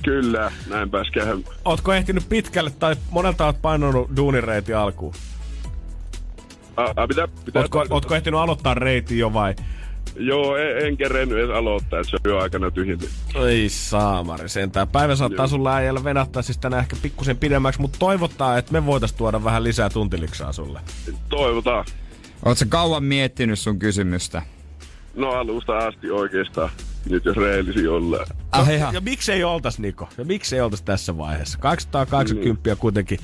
S5: Kyllä, näin pääs käymään.
S4: Ootko ehtinyt pitkälle tai monelta oot painanut duunireiti alkuun?
S5: A, a, pitää, pitää
S4: Ootko, ootko ehtinyt aloittaa reitin jo vai?
S5: Joo, en, en kerennyt edes aloittaa, että se on jo aikana tyhjentynyt.
S4: Ei saamari sentään. Päivä saattaa
S5: Joo.
S4: sulla äijällä venähtää siis tänään ehkä pikkusen pidemmäksi, mutta toivottaa, että me voitais tuoda vähän lisää tuntiliksaa sulle.
S5: Toivotaan.
S3: Oletko kauan miettinyt sun kysymystä?
S5: No alusta asti oikeastaan. Nyt jos rehellisiä ollaan.
S3: Ah.
S4: No, Ja miksei oltas, Niko? Ja miksei oltas tässä vaiheessa? 280 on kuitenkin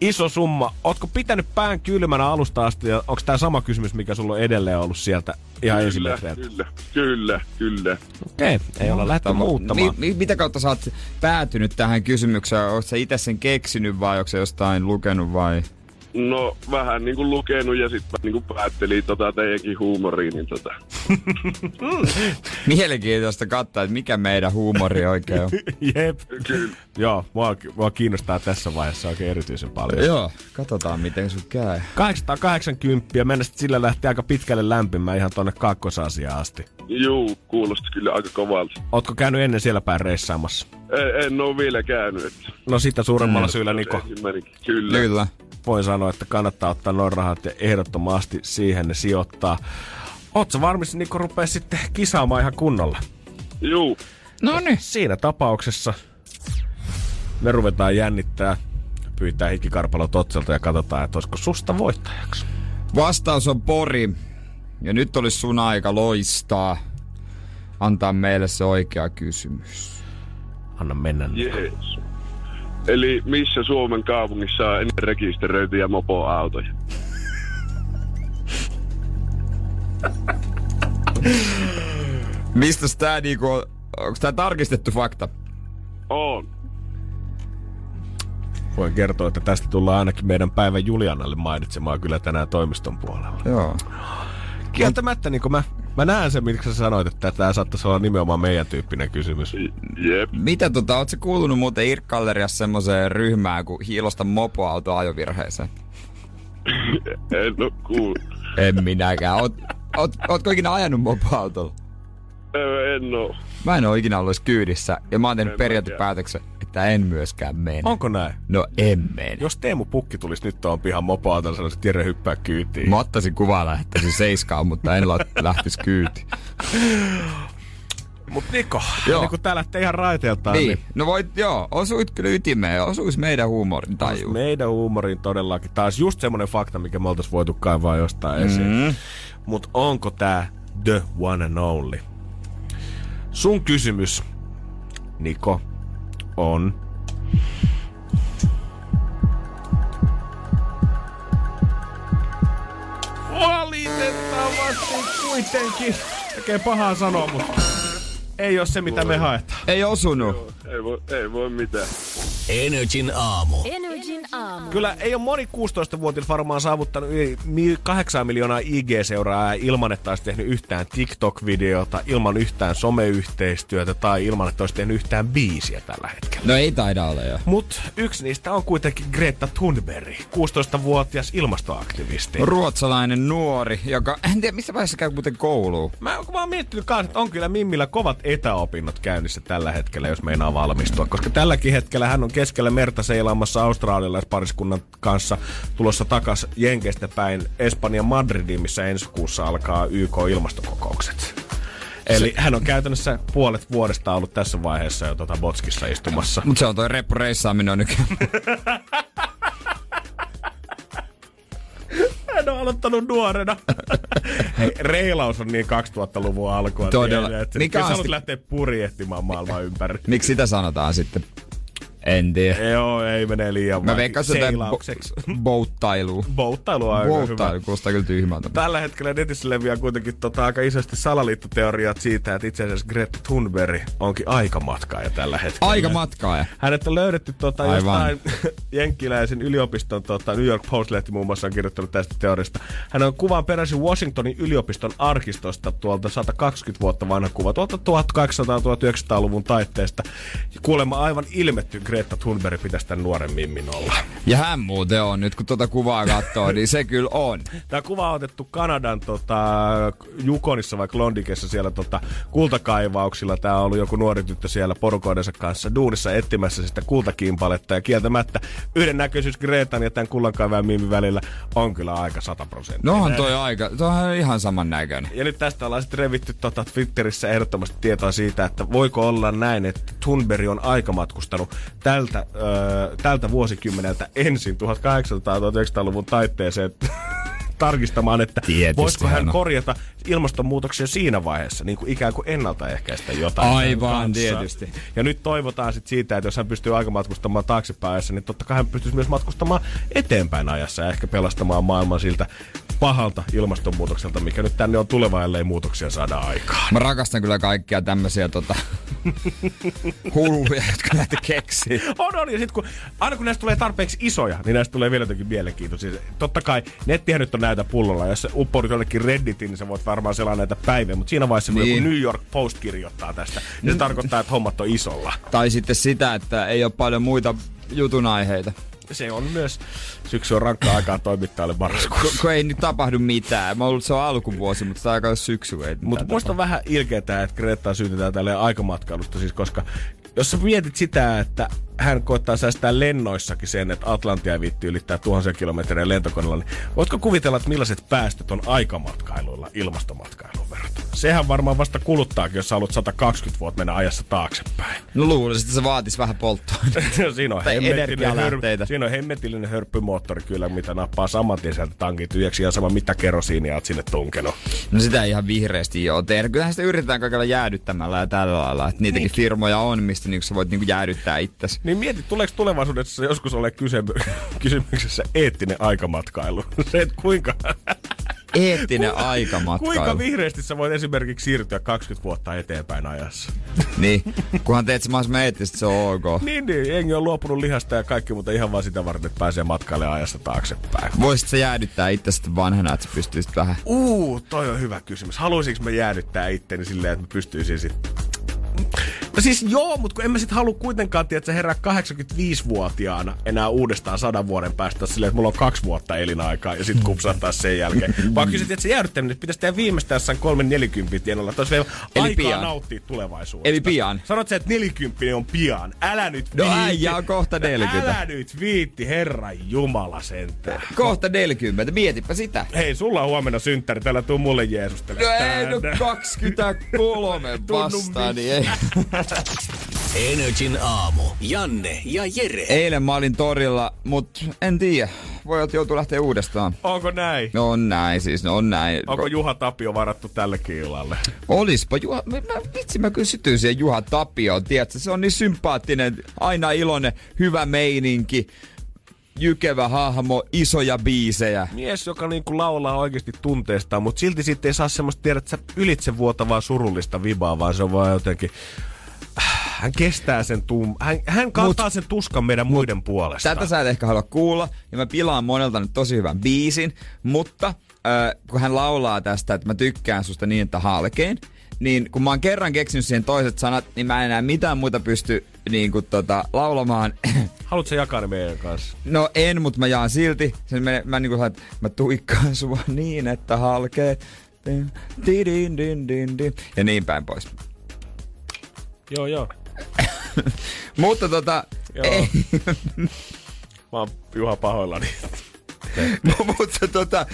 S4: iso summa. Ootko pitänyt pään kylmänä alusta asti ja onko tämä sama kysymys, mikä sulla on edelleen ollut sieltä ihan
S5: Kyllä, kyllä, kyllä, kyllä.
S4: Okei, ei olla lähtenyt muuttamaan.
S3: Mi- mi- mitä kautta sä oot päätynyt tähän kysymykseen? Oletko sä itse sen keksinyt vai onko se jostain lukenut vai?
S5: No vähän niinku lukenut ja sitten niinku päättelin tota teidänkin huumoriin, niin tota. <laughs>
S3: Mielenkiintoista katsoa, että mikä meidän huumori oikein on. <laughs>
S4: Jep.
S5: Kyllä.
S4: Joo, mua, mua kiinnostaa tässä vaiheessa oikein erityisen paljon.
S3: Joo, katsotaan miten sun käy.
S4: 880 mennä sillä lähti aika pitkälle lämpimään ihan tonne kakkosasiaan asti.
S5: Juu, kuulosti kyllä aika kovalta.
S4: Ootko käynyt ennen siellä päin reissaamassa?
S5: En, en oo vielä käynyt, että
S4: No sitä suuremmalla syyllä, Niko.
S5: Kyllä.
S3: Kyllä.
S4: voin sanoa, että kannattaa ottaa noin rahat ja ehdottomasti siihen ne sijoittaa. Oot sä varmasti, Niko, rupee sitten kisaamaan ihan kunnolla?
S5: Juu,
S3: No niin.
S4: Siinä tapauksessa me ruvetaan jännittää pyytää hikikarpalo Totselta ja katsotaan, että olisiko susta voittajaksi.
S3: Vastaus on Pori. Ja nyt olisi sun aika loistaa. Antaa meille se oikea kysymys.
S4: Anna mennä.
S6: Jees. Eli missä Suomen kaupungissa on ennen rekisteröityjä mopoautoja? <laughs>
S3: Mistä tää niinku on? Onko tää tarkistettu fakta?
S6: On.
S4: Voin kertoa, että tästä tullaan ainakin meidän päivän Julianalle mainitsemaan kyllä tänään toimiston puolella.
S3: Joo.
S4: Kieltämättä niin mä, mä näen sen, miksi sä sanoit, että tämä saattaisi olla nimenomaan meidän tyyppinen kysymys.
S6: Jep.
S3: Mitä tota, oot sä kuulunut muuten Irk-galleriassa semmoiseen ryhmään, kun hiilosta mopoauto ajovirheeseen? <laughs>
S6: En oo kuullut.
S3: En minäkään. Oot, oot, ootko ikinä ajanut mopoautolla?
S6: En oo.
S3: Mä en oo ikinä ollut kyydissä ja mä oon tehnyt
S6: En
S3: periaatepäätöksen, että en myöskään mene.
S4: Onko näin?
S3: No en mene.
S4: Jos Teemu Pukki tulisi nyt tuon pihan mopoautolla, sanoisi, että Jere hyppää kyytiin.
S3: Mä ottaisin kuvaa lähettäisin seiskaan, mutta en la- <laughs> lähtis kyytiin.
S4: Mut Niko,
S3: Joo.
S4: niin kun tää lähtee ihan raiteeltaan,
S3: Niin, no voit, joo, osuit kyllä ytimeen, osuis meidän huumorin taju.
S4: meidän huumoriin todellakin. Taas just semmonen fakta, mikä me oltais voitu kaivaa jostain esiin.
S3: Mm.
S4: Mut onko tää the one and only? Sun kysymys, Niko, on... Valitettavasti kuitenkin. Tekee pahaa sanoa, mutta ei ole se, mitä me haetaan.
S3: Ei osunut.
S6: Ei voi, ei voi mitään.
S2: Energin aamu.
S7: Energin aamu.
S4: Kyllä ei ole moni 16-vuotias varmaan saavuttanut yli mi- 8 miljoonaa IG-seuraajaa ilman, että olisi tehnyt yhtään TikTok-videota, ilman yhtään someyhteistyötä tai ilman, että olisi tehnyt yhtään biisiä tällä hetkellä.
S3: No ei taida olla jo.
S4: Mut yksi niistä on kuitenkin Greta Thunberg, 16-vuotias ilmastoaktivisti.
S3: Ruotsalainen nuori, joka, en tiedä missä vaiheessa käy muuten kouluun.
S4: Mä oon vaan miettinyt kanssa, että on kyllä Mimmillä kovat etäopinnot käynnissä tällä hetkellä, jos meinaa valmistua. Koska tälläkin hetkellä hän on keskellä merta seilaamassa australialaispariskunnan kanssa tulossa takas Jenkeistä päin Espanjan Madridiin, missä ensi kuussa alkaa YK-ilmastokokoukset. Eli hän on käytännössä puolet vuodesta ollut tässä vaiheessa jo tuota Botskissa istumassa.
S3: Mut se on toi reppureissaaminen on nykyään. <laughs>
S4: Hän on aloittanut nuorena. <laughs> Hei, reilaus on niin 2000-luvun alkua.
S3: Todella.
S4: tiedät, että
S3: Mikä
S4: haluat lähteä purjehtimaan maailman ympäri.
S3: Miksi sitä sanotaan sitten? En tiedä.
S4: Joo, ei mene liian
S3: Mä veikkaan bo- bouttailu.
S4: Bouttailu on aika hyvä.
S3: Bouttailu kuulostaa kyllä tyhmältä.
S4: Tällä hetkellä netissä leviää kuitenkin tota aika isosti salaliittoteoriat siitä, että itse asiassa Greta Thunberg onkin aikamatkaaja tällä hetkellä.
S3: Aika matkaaja.
S4: Hänet on löydetty tota,
S3: Aivan.
S4: jostain <laughs> jenkkiläisen yliopiston, tota, New York Post-lehti muun muassa on kirjoittanut tästä teoriasta. Hän on kuvan peräisin Washingtonin yliopiston arkistosta tuolta 120 vuotta vanha kuva, tuolta 1800-1900-luvun taitteesta. Kuulemma aivan ilmetty Greta Thunberg pitäisi tämän nuoren mimmin olla.
S3: Ja hän muuten on, nyt kun tuota kuvaa katsoo, niin se kyllä on.
S4: Tämä kuva on otettu Kanadan tota, Yukonissa vai Klondikessa siellä tota, kultakaivauksilla. Tämä on ollut joku nuori tyttö siellä porukoidensa kanssa duunissa etsimässä sitä kultakimpaletta. Ja kieltämättä yhden näköisyys Gretan ja tämän kullankaivajan miimin välillä on kyllä aika 100 prosenttia.
S3: No on toi aika, toi on ihan saman näköinen.
S4: Ja nyt tästä ollaan sitten revitty tota Twitterissä ehdottomasti tietoa siitä, että voiko olla näin, että Thunberg on aikamatkustanut tältä, öö, tältä vuosikymmeneltä ensin 1800-1900-luvun taitteeseen <laughs> tarkistamaan, että
S3: Tietysti
S4: voisiko hän
S3: on.
S4: korjata ilmastonmuutoksia siinä vaiheessa, niin kuin ikään kuin ennaltaehkäistä jotain.
S3: Aivan, tietysti.
S4: Ja nyt toivotaan sitten siitä, että jos hän pystyy aikamatkustamaan taaksepäin ajassa, niin totta kai hän pystyisi myös matkustamaan eteenpäin ajassa ja ehkä pelastamaan maailman siltä pahalta ilmastonmuutokselta, mikä nyt tänne on tuleva, ellei muutoksia saada aikaan.
S3: Mä rakastan kyllä kaikkia tämmösiä tota, <laughs> hulluja, jotka näitä keksii.
S4: On, on. Ja sit kun, aina kun näistä tulee tarpeeksi isoja, niin näistä tulee vielä jotenkin mielenkiintoisia. Totta kai nettihän nyt on näitä pullolla. Jos uppoudut jollekin Redditiin, niin sä voit varmaan selaa näitä päiviä. Mutta siinä vaiheessa, kun
S3: Niin.
S4: joku New York Post kirjoittaa tästä, niin se tarkoittaa, että hommat on isolla.
S3: Tai sitten sitä, että ei ole paljon muita jutun aiheita.
S4: Se on myös, syksy on rankkaa aikaa toimittajalle marraskuussa.
S3: Kun ei nyt tapahdu mitään. Mä ollut se on alkuvuosi, mutta se on aika syksy.
S4: Mutta muista on vähän ilkeetä, että Greta syytetään tälle aikamatkailusta, siis koska jos sä mietit sitä, että hän koittaa säästää lennoissakin sen, että Atlantia viitti ylittää tuhansia kilometriä lentokoneella, niin voitko kuvitella, että millaiset päästöt on aikamatkailuilla ilmastomatkailuun verrattuna? Sehän varmaan vasta kuluttaakin, jos sä haluat 120 vuotta mennä ajassa taaksepäin.
S3: No luulisin, että se vaatisi vähän polttoa. <laughs>
S4: siinä, on hör, siinä on hemmetillinen hörppymoottori kyllä, mitä nappaa saman tien sieltä tankin tyhjäksi ja sama mitä kerosiinia oot sinne tunkenut.
S3: No sitä ei ihan vihreästi joo tehdä. Kyllähän sitä yritetään kaikella jäädyttämällä ja tällä lailla. Että niitäkin firmoja on, mistä niinku sä voit niinku jäädyttää itsesi.
S4: Niin mieti, tuleeko tulevaisuudessa joskus ole kysymy- <laughs> kysymyksessä eettinen aikamatkailu? <laughs> Se, että kuinka,
S3: Eettinen
S4: kuinka
S3: aikamatkailu.
S4: vihreästi sä voit esimerkiksi siirtyä 20 vuotta eteenpäin ajassa.
S3: Niin, kunhan teet se mahdollisimman eettisesti, se on ok.
S4: Niin, niin, jengi on luopunut lihasta ja kaikki, mutta ihan vaan sitä varten, että pääsee matkalle ajassa taaksepäin.
S3: Voisit sä jäädyttää itse sitten vanhana, että sä pystyisit vähän...
S4: Uu, toi on hyvä kysymys. Haluaisinko mä jäädyttää itteni silleen, että mä pystyisin sitten No siis joo, mutta kun en mä sit halua kuitenkaan, tiedä, että herää 85-vuotiaana enää uudestaan sadan vuoden päästä silleen, että mulla on kaksi vuotta elinaikaa ja sit kupsahtaa sen jälkeen. <laughs> Vaan kyllä se, että se jäädyttäminen pitäisi tehdä viimeistään jossain 340 tienolla. Että olisi vielä
S3: Eli
S4: aikaa
S3: pian.
S4: nauttia tulevaisuudesta.
S3: Eli pian.
S4: Sanot sä, että 40 on pian. Älä nyt
S3: No
S4: viitti.
S3: äijä on kohta 40.
S4: Älä nyt viitti, herran jumala sentään.
S3: Kohta 40, mietipä sitä.
S4: Hei, sulla on huomenna synttäri, täällä tuu mulle Jeesustele.
S3: No ei, no 23 vastaan, niin ei.
S2: Energin aamu. Janne ja Jere.
S3: Eilen mä olin torilla, mut en tiedä. Voi olla, että joutuu lähteä uudestaan.
S4: Onko näin?
S3: No on näin siis, no on näin.
S4: Onko Juha Tapio varattu tällekin illalle?
S3: Olispa Juha, mä, mä, vitsi mä kyllä sytyin siihen Juha Tapioon, tiedätkö? Se on niin sympaattinen, aina iloinen, hyvä meininki, jykevä hahmo, isoja biisejä.
S4: Mies, joka niinku laulaa oikeasti tunteestaan, mutta silti sitten ei saa semmoista tiedä, että sä ylitse vuotavaa surullista vibaa, vaan se on vaan jotenkin... Hän kestää sen tum... Hän, hän kantaa sen tuskan meidän muiden puolesta.
S3: Tätä sä et ehkä halua kuulla, ja mä pilaan monelta nyt tosi hyvän biisin, mutta äh, kun hän laulaa tästä, että mä tykkään susta niin, että halkeen, niin kun mä oon kerran keksinyt siihen toiset sanat, niin mä en enää mitään muuta pysty niin kuin, tota, laulamaan. <laughs>
S4: Haluatko jakaa ne meidän kanssa?
S3: No en, mutta mä jaan silti. Sen mä, mä niinku sanon, että mä tuikkaan sua niin, että halkeet. Din, din, din, din, din. Ja niin päin pois.
S4: Joo, joo. <laughs>
S3: Mutta tota, ei, <laughs>
S4: Mä oon Juha pahoillani. <laughs>
S3: mutta tota,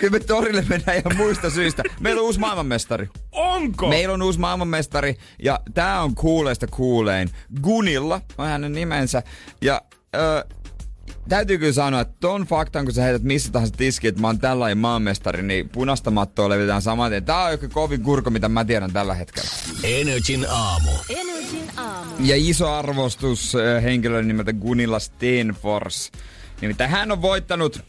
S3: kyllä me torille mennään ihan muista syistä. Meillä on uusi maailmanmestari.
S4: Onko?
S3: Meillä on uusi maailmanmestari ja tää on kuuleista kuulein. Gunilla on hänen nimensä. Ja ö, täytyy kyllä sanoa, että ton faktan, kun sä heität missä tahansa tiski, että mä oon tällainen maanmestari, niin punaista mattoa levitään saman tien. Tää on joku kovin kurko, mitä mä tiedän tällä hetkellä.
S2: Energin aamu.
S7: Energin aamu.
S3: Ja iso arvostus ö, henkilön nimeltä Gunilla Stenfors. Nimittäin hän on voittanut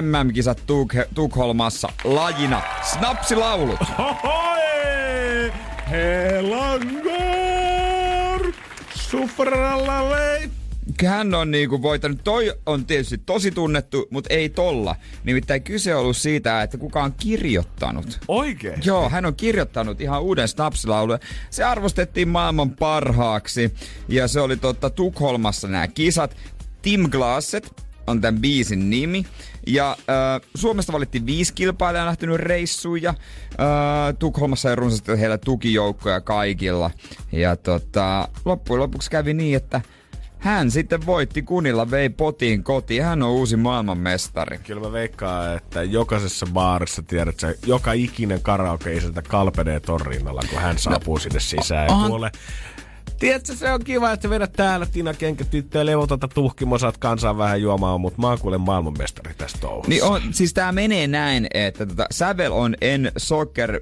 S3: MM-kisat Tuk- Tukholmassa lajina snapsilaulut.
S4: Hohoi! Helangor! Sufralalle!
S3: Hän on niinku voittanut, toi on tietysti tosi tunnettu, mutta ei tolla. Nimittäin kyse on ollut siitä, että kuka on kirjoittanut.
S4: Oikein?
S3: Joo, hän on kirjoittanut ihan uuden snapsilaulun. Se arvostettiin maailman parhaaksi ja se oli totta Tukholmassa nämä kisat. Tim Glasset on tämän biisin nimi. Ja äh, Suomesta valittiin viisi kilpailijaa lähtenyt reissuun ja äh, Tukholmassa ei runsaasti heillä tukijoukkoja kaikilla. Ja tota, loppujen lopuksi kävi niin, että hän sitten voitti kunilla, vei potiin kotiin. Hän on uusi maailmanmestari.
S4: Kyllä mä veikkaan, että jokaisessa baarissa, tiedät sä, joka ikinen karaoke isäntä kalpenee ton rinnalla, kun hän saapuu sinne sisään ja
S3: onhan-
S4: kuulee. Tiedätkö, se on kiva, että vedät täällä Tina Kenkätyttö ja levotonta tuhkimo, saat kansaa vähän juomaan, mutta mä oon kuule maailmanmestari tästä touhussa.
S3: Niin on, siis tää menee näin, että tota, sävel on en soccer,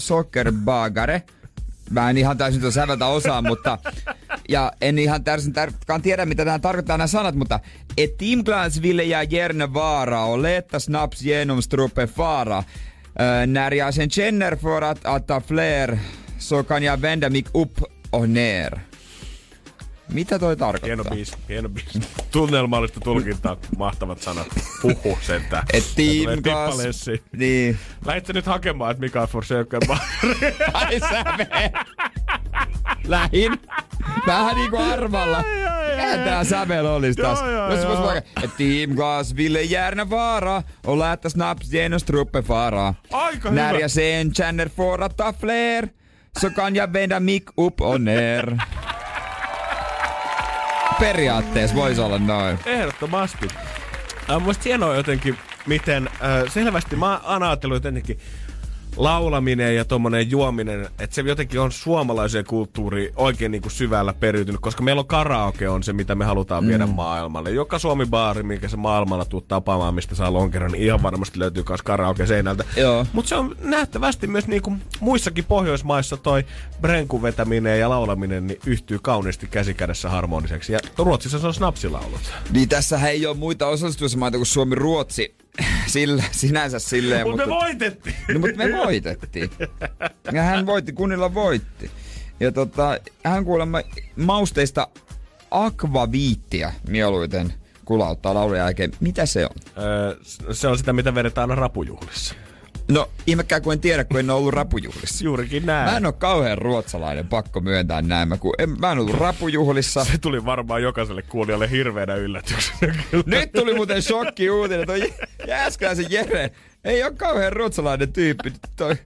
S3: soccer bagare. Mä en ihan täysin tuon säveltä osaa, mutta... Ja en ihan täysin tarkkaan tiedä, mitä tämä tarkoittaa nämä sanat, mutta... Et teamglas ville jag gärna vara och leta snaps genom strupe fara. Uh, när jag sen känner för att, att ta fler så kan jag vända mig upp och ner. Mitä toi
S4: Hieno
S3: tarkoittaa?
S4: biisi, hieno biisi. Tunnelmallista tulkintaa, mahtavat sanat. Huhu sentään.
S3: Et
S4: tippalessi.
S3: Niin.
S4: Lähditkö nyt hakemaan, että Mikael Forseuken
S3: Ai säve! Lähin. Vähän niinku arvalla. Mikä tää sävel olis taas? Jos vois vaikka, et Team Gas ville gärna vara och lätta snaps genom strupe fara.
S4: Aika
S3: När
S4: hyvä.
S3: jag sen känner för att ta fler så kan jag vända mick upp och ner. periaatteessa voisi olla noin.
S4: Ehdottomasti. Äh, Mielestäni hienoa jotenkin, miten äh, selvästi mä oon ajatellut jotenkin laulaminen ja tommonen juominen, että se jotenkin on suomalaisen kulttuuri oikein niin kuin syvällä periytynyt, koska meillä on karaoke on se, mitä me halutaan viedä mm. maailmalle. Joka Suomi-baari, minkä se maailmalla tuu tapaamaan, mistä saa lonkeron, niin ihan varmasti löytyy myös karaoke seinältä. Mutta se on nähtävästi myös niin kuin muissakin Pohjoismaissa toi brenkun vetäminen ja laulaminen niin yhtyy kauniisti käsikädessä harmoniseksi. Ja Ruotsissa se on snapsilaulut.
S3: Niin tässä ei ole muita osallistumismaita kuin Suomi, Ruotsi. <laughs> Sillä, sinänsä silleen,
S4: Mutta
S3: mutta...
S4: me voitettiin!
S3: No, mutta me voitettiin. Ja hän voitti, kunnilla voitti. Ja tota, hän kuulemma mausteista akvaviittiä mieluiten kulauttaa laulun jälkeen. Mitä se on?
S4: Öö, se on sitä, mitä vedetään aina rapujuhlissa.
S3: No, ihmekään kun en tiedä, kun en ole ollut rapujuhlissa.
S4: Juurikin näin.
S3: Mä en ole kauhean ruotsalainen, pakko myöntää näin. Mä, kun en, mä en ollut rapujuhlissa.
S4: Se tuli varmaan jokaiselle kuulijalle hirveänä yllätyksenä.
S3: Nyt tuli muuten shokki uutinen. Toi Jääskeläisen Jere ei ole kauhean ruotsalainen tyyppi. Toi.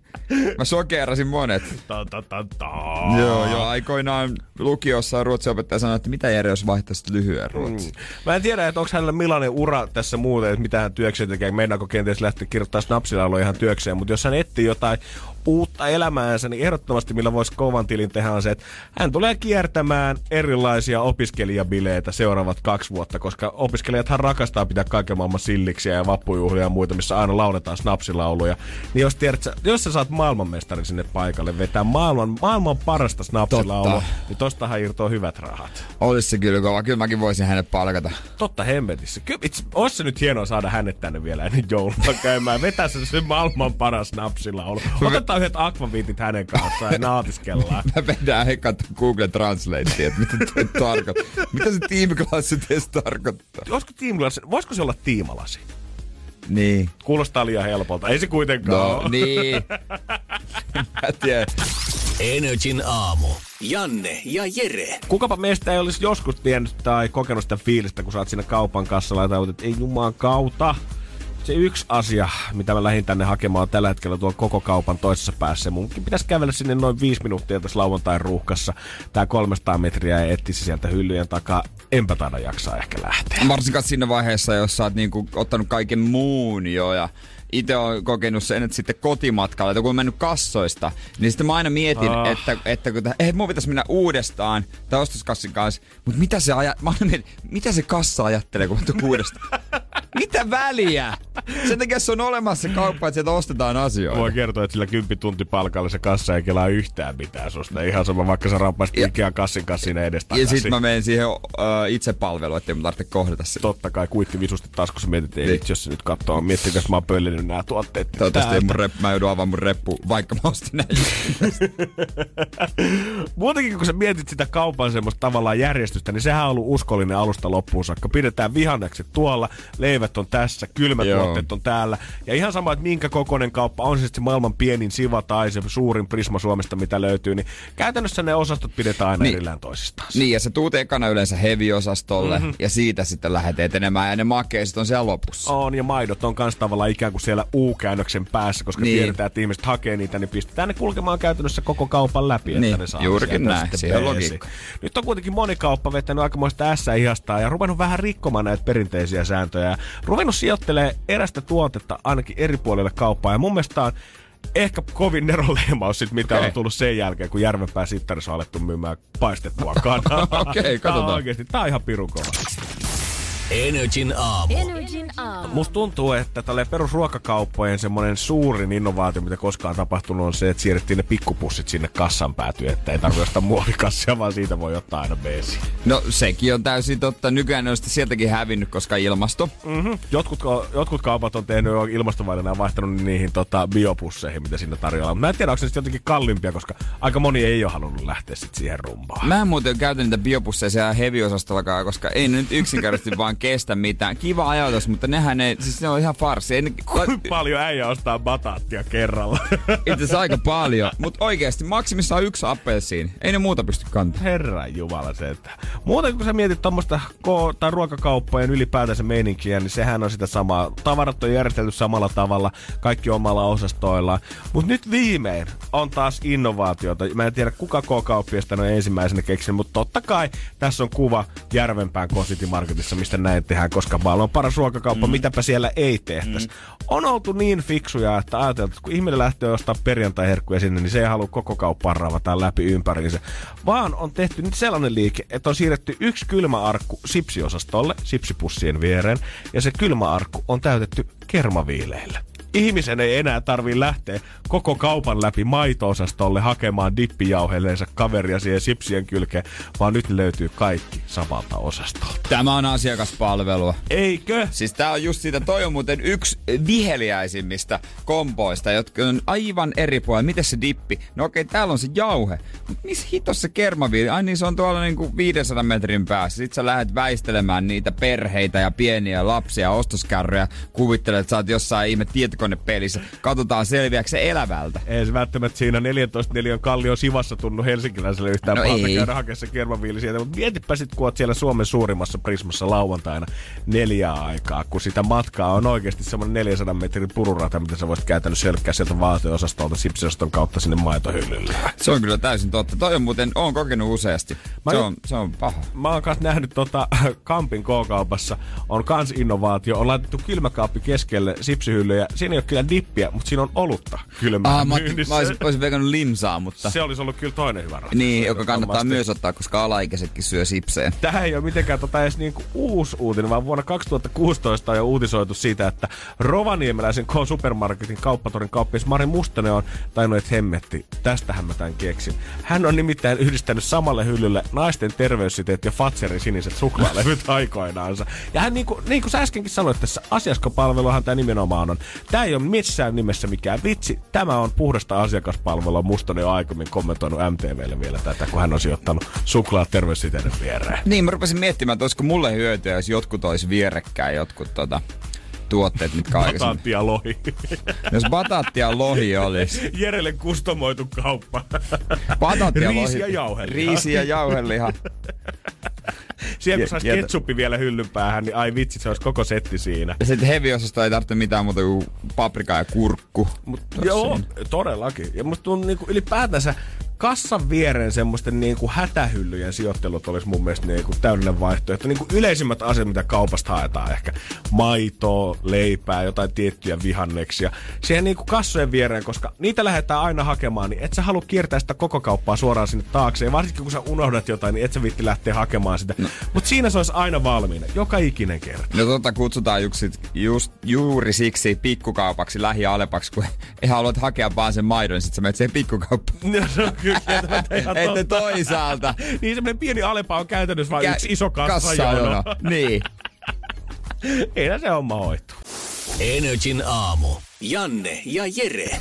S3: Mä sokeerasin monet.
S4: Ta, ta, ta, ta.
S3: Joo, joo. Aikoinaan lukiossa ruotsin opettaja sanoi, että mitä Jere, jos vaihtaisit lyhyen ruotsin.
S4: Mä en tiedä, että onko hänellä millainen ura tässä muuten, että mitä hän työkseen tekee. Meinaako kenties lähteä kirjoittaa snapsilaulua ihan työkseen. Mutta jos hän etsii jotain uutta elämäänsä, niin ehdottomasti millä voisi kovan tilin tehdä on se, että hän tulee kiertämään erilaisia opiskelijabileitä seuraavat kaksi vuotta, koska opiskelijathan rakastaa pitää kaiken maailman silliksiä ja vappujuhlia ja muita, missä aina lauletaan snapsilauluja. Niin jos, tiedät, jos sä saat maailmanmestarin sinne paikalle vetää maailman, maailman parasta snapsilaulua,
S3: Totta.
S4: niin tostahan irtoaa hyvät rahat.
S3: Olisi se kyllä kova. Kyllä mäkin voisin hänet palkata.
S4: Totta hemmetissä. Kyllä, itse, olisi se nyt hienoa saada hänet tänne vielä ennen joulua käymään. Vetää se se maailman paras napsilaulu. Otetaan yhdet akvaviitit hänen kanssaan ja naatiskellaan.
S3: Mä vedän hekkaan Google Translate, että mitä te tarkoittaa. Mitä se tiimiklassi teistä tarkoittaa?
S4: Olisiko tiimilasi, voisiko se olla tiimalasi?
S3: Niin.
S4: Kuulostaa liian helpolta. Ei se kuitenkaan
S3: No,
S4: ole.
S3: niin. Mä tiedän.
S2: Energin aamu. Janne ja Jere.
S4: Kukapa meistä ei olisi joskus tiennyt tai kokenut sitä fiilistä, kun sä oot siinä kaupan kassalla ja tajutat, että ei jumaan kauta. Se yksi asia, mitä mä lähdin tänne hakemaan tällä hetkellä tuolla koko kaupan toisessa päässä. Munkin pitäisi kävellä sinne noin viisi minuuttia tässä lauantain ruuhkassa. Tää 300 metriä ja etsisi sieltä hyllyjen takaa. Enpä taida jaksaa ehkä lähteä.
S3: Varsinkaan siinä vaiheessa, jos sä oot niinku ottanut kaiken muun jo ja itse on kokenut sen, että sitten kotimatkalla, että kun on mennyt kassoista, niin sitten mä aina mietin,
S4: Ah.
S3: että, että kun, ei, mun pitäisi mennä uudestaan tai ostoskassin kanssa, mutta mitä se, aja, mä aina mietin, mitä se kassa ajattelee, kun mä uudestaan? <laughs> mitä väliä? Sen takia se on olemassa se kauppa, että sieltä ostetaan asioita.
S4: Voi kertoa, että sillä 10 tunti palkalla se kassa ei kelaa yhtään mitään susta. Ihan sama, vaikka sä raapaisit
S3: Ja-
S4: Ikean kassin kassin edestä.
S3: Ja sitten mä menen siihen uh, itsepalveluun, ettei mun tarvitse kohdata sitä.
S4: Totta kai kuitti visusti taskussa mietit, että ei
S3: Niin.
S4: jos se nyt katsoo, miettikö, että mä oon pöllinyt nämä tuotteet.
S3: Toivottavasti mun rep, mä joudun avaamaan mun reppu, vaikka mä ostin näin. <laughs>
S4: Muutenkin kun sä mietit sitä kaupan semmoista tavallaan järjestystä, niin sehän on ollut uskollinen alusta loppuun saakka. Pidetään vihannekset tuolla, leivät on tässä, kylmät
S3: Joo.
S4: tuotteet on täällä. Ja ihan sama, että minkä kokoinen kauppa on se sitten se maailman pienin siva tai se suurin Prisma Suomesta, mitä löytyy, niin käytännössä ne osastot pidetään aina
S3: Niin.
S4: erillään toisistaan.
S3: Niin, ja se tuut ekana yleensä heavy-osastolle, mm-hmm. ja siitä sitten lähdet etenemään, ja ne makeiset on siellä lopussa.
S4: On, ja maidot on kans tavallaan ikään kuin siellä U-käännöksen päässä, koska niin. Tiedetään, että ihmiset hakee niitä, niin pistetään ne kulkemaan käytännössä koko kaupan läpi,
S3: Niin,
S4: että ne saa
S3: juurikin näin. on logiikka.
S4: Nyt on kuitenkin moni kauppa vetänyt aikamoista ässä ihastaa ja ruvennut vähän rikkomaan näitä perinteisiä sääntöjä. Ja ruvennut sijoittelee erästä tuotetta ainakin eri puolille kauppaa. Ja mun mielestä on ehkä kovin neroleimaus sit, mitä
S3: Okei.
S4: on tullut sen jälkeen, kun Järvenpää Sittarissa on alettu myymään paistettua kanaa. <laughs>
S3: Okei,
S4: on
S3: katsotaan.
S4: oikeesti, tää on ihan pirun kova.
S2: Energin aamu.
S7: Energin aamu.
S4: Musta tuntuu, että tälle perusruokakauppojen semmoinen suurin innovaatio, mitä koskaan tapahtunut, on se, että siirrettiin ne pikkupussit sinne kassan päätyyn, että ei tarvitse ostaa muovikassia, vaan siitä voi ottaa aina beesi.
S3: No sekin on täysin totta. Nykyään ne on sitten sieltäkin hävinnyt, koska ilmasto.
S4: Mm-hmm. Jotkut, jotkut kaupat on tehnyt jo ilmastovalinnaa ja vaihtanut niihin tota, biopusseihin, mitä siinä tarjolla. Mä en tiedä, onko ne jotenkin kalliimpia, koska aika moni ei ole halunnut lähteä sit siihen rumbaan.
S3: Mä en muuten käytä niitä biopusseja siellä heavy-osastollakaan, koska ei ne nyt yksinkertaisesti <laughs> vaan kestä mitään. Kiva ajatus, mutta nehän ei, siis ne on ihan farsi. Ei, ne,
S4: Kuinka paljon äijä ostaa bataattia kerralla? <laughs>
S3: itse asiassa aika paljon. Mutta oikeasti maksimissaan yksi appelsiin. Ei ne muuta pysty kantamaan.
S4: Herran jumala se, että muuten kun sä mietit tuommoista ko- tai ruokakauppojen ylipäätänsä meininkiä, niin sehän on sitä samaa. Tavarat on järjestelty samalla tavalla, kaikki omalla osastoillaan. Mutta nyt viimein on taas innovaatiota. Mä en tiedä kuka K-kauppiasta on ensimmäisenä keksinyt, mutta totta kai tässä on kuva Järvenpään City Marketissa, mistä näin tehdään, koska on paras ruokakauppa, mm. mitäpä siellä ei tehtäisi. Mm. On oltu niin fiksuja, että ajateltu, että kun ihminen lähtee ostaa perjantai-herkkuja sinne, niin se ei halua koko kauppaa raavata läpi ympäriinsä. Vaan on tehty nyt sellainen liike, että on siirretty yksi kylmäarkku sipsiosastolle, sipsipussien viereen, ja se kylmäarkku on täytetty kermaviileillä ihmisen ei enää tarvii lähteä koko kaupan läpi maito-osastolle hakemaan dippijauheleensa kaveria siihen sipsien kylkeen, vaan nyt löytyy kaikki samalta osastolta.
S3: Tämä on asiakaspalvelua.
S4: Eikö?
S3: Siis tää on just siitä, toi on muuten yksi viheliäisimmistä kompoista, jotka on aivan eri puolella. Miten se dippi? No okei, täällä on se jauhe. Mut missä hitossa se kermaviili? Ai niin se on tuolla niinku 500 metrin päässä. Sitten sä lähdet väistelemään niitä perheitä ja pieniä lapsia, ostoskärryjä. Kuvittelet, että sä oot jossain ihme tietokonepelissä. Katsotaan selviääkö se elävältä.
S4: Ei se välttämättä siinä 14 neliön kallion sivassa tunnu helsinkiläiselle yhtään
S3: No
S4: pahalta käydä hakea se kermaviili sieltä. Mutta mietipä sit, kun oot siellä Suomen suurimmassa Prismassa lauantaina neljää aikaa, kun sitä matkaa on oikeasti semmoinen 400 metrin pururata, mitä sä voisit käytännössä sölkkää sieltä vaateosastolta sipsiosaston kautta sinne maitohyllylle.
S3: Se on kyllä täysin totta. Toi on muuten, oon kokenut useasti.
S4: Mä
S3: se, on, se on paha.
S4: Mä oon kanssa nähnyt tota, <laughs> Kampin K-kaupassa, on kans innovaatio, on laitettu kylmäkaappi keskelle sipsihyllyjä. Siinä ei ole kyllä dippiä, mutta siinä on olutta kylmää
S3: Ah, mä, mä olisin, olisin veikannut limsaa, mutta...
S4: Se olisi ollut kyllä toinen hyvä ratkaisu.
S3: Niin, joka kannattaa myös ottaa, koska alaikäisetkin syö sipsejä.
S4: Tähän ei ole mitenkään tota edes niinku uusi uutinen, vaan vuonna 2016 on jo uutisoitu siitä, että Rovaniemeläisen K-supermarketin kauppatorin kauppias Mari Mustonen on tainnut, että hemmetti, tästähän mä tämän keksin. Hän on nimittäin yhdistänyt samalle hyllylle naisten terveyssiteet ja Fatserin siniset suklaalevyt <laughs> aikoinaansa. Ja hän niin kuin, niin kuin sä äskenkin sanoit tässä, asiakaspalveluhan tämä nimenomaan on. Tämä ei ole missään nimessä mikään vitsi. Tämä on puhdasta asiakaspalvelua. Mustonen on aiemmin kommentoinut MTVlle vielä tätä, kun hän on sijoittanut suklaat terveyssiteiden viereen.
S3: Niin, mä rupesin miettimään, että olisiko mulle hyötyä, jos jotkut olisi vierekkäin jotkut tota, tuotteet, mitkä on aikaisemmin.
S4: Bataatti ja lohi.
S3: Jos bataatti ja lohi olisi.
S4: Jerelle kustomoitu kauppa.
S3: Bataatti ja
S4: Riisi
S3: lohi.
S4: ja jauheliha.
S3: Riisi ja jauheliha.
S4: Siellä kun saisi ketsuppi vielä hyllyn päähän, niin ai vitsi, se olisi koko setti siinä.
S3: Ja sitten heavy-osasta ei tarvitse mitään muuta kuin paprika ja kurkku.
S4: Mut, joo,
S3: niin.
S4: todellakin. Ja musta tuntuu niinku ylipäätänsä kassan viereen semmoisten niinku hätähyllyjen sijoittelut olisi mun mielestä niinku täydellinen vaihtoehto. Niinku yleisimmät asiat, mitä kaupasta haetaan. Ehkä maitoa, leipää, jotain tiettyjä vihanneksia. Siihen niinku kassojen viereen, koska niitä lähdetään aina hakemaan, niin et sä halua kiertää sitä koko kauppaa suoraan sinne taakse. Ja varsinkin kun sä unohdat jotain, niin et sä viitti lähteä hakemaan sitä. No. Mutta siinä se olisi aina valmiina. Joka ikinen kerta.
S3: No tota kutsutaan just, just, juuri siksi pikkukaupaksi lähialepaksi, kun <laughs> ei haluat hakea vaan sen maidon, niin sit sä menet siihen pikkukauppaan. <laughs>
S4: No, se on kyllä kieltämättä ihan
S3: Että
S4: totta.
S3: toisaalta.
S4: Niin semmoinen pieni alepa on käytännössä vain
S3: Kä-
S4: yksi iso kassa,
S3: kassajono. Niin. <laughs>
S4: Eihän se homma hoitu.
S2: Energin aamu. Janne ja Jere.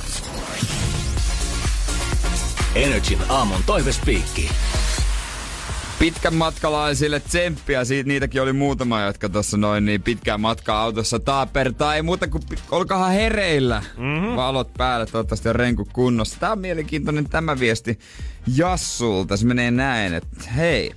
S2: Energin aamun toivespiikki.
S3: Pitkän matkalaisille tsemppiä, siitä niitäkin oli muutama, jotka tuossa noin niin pitkään matkaa autossa taapertaa. Ei muuta kuin olkahan hereillä. Mm-hmm. Valot päällä, toivottavasti on renku kunnossa. Tää on mielenkiintoinen tämä viesti Jassulta. Se menee näin, että hei,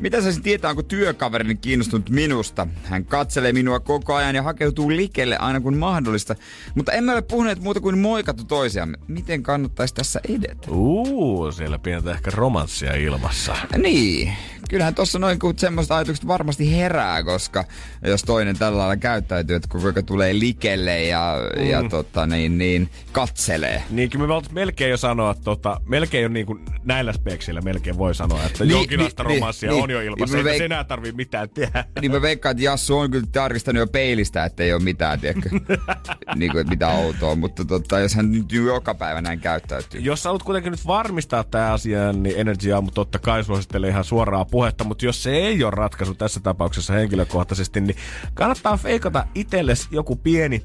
S3: mitä saisin tietää, onko työkaverini kiinnostunut minusta? Hän katselee minua koko ajan ja hakeutuu likelle aina kun mahdollista. Mutta emme ole puhuneet muuta kuin moikattu toisiamme. Miten kannattaisi tässä edetä?
S4: Uu, siellä pientä ehkä romanssia ilmassa.
S3: Niin, kyllähän tuossa noin kun semmoista ajatukset varmasti herää, koska jos toinen tällä lailla käyttäytyy, että ajan tulee likelle ja, mm. ja tota, niin, niin, katselee.
S4: Niin, kyllä me melkein jo sanoa, tota, melkein jo niin kuin näillä speksillä melkein voi sanoa, että
S3: Niin,
S4: niin, jonkinlaista
S3: niin,
S4: romanssia
S3: niin,
S4: on jo
S3: niin,
S4: ilmassa.
S3: niin,
S4: Ei
S3: veik-
S4: se enää tarvii mitään tehdä.
S3: Niin mä veikkaan, että Jassu on kyllä tarkistanut jo peilistä, että ei ole mitään, tiedätkö? <laughs> niin kuin, mitä outoa, mutta tota, jos hän nyt joka päivä näin käyttäytyy.
S4: Jos sä haluat kuitenkin nyt varmistaa tämä asia, niin Energy Aamu totta kai suosittelee ihan suoraa puhetta, mutta jos se ei ole ratkaisu tässä tapauksessa henkilökohtaisesti, niin kannattaa feikata itsellesi joku pieni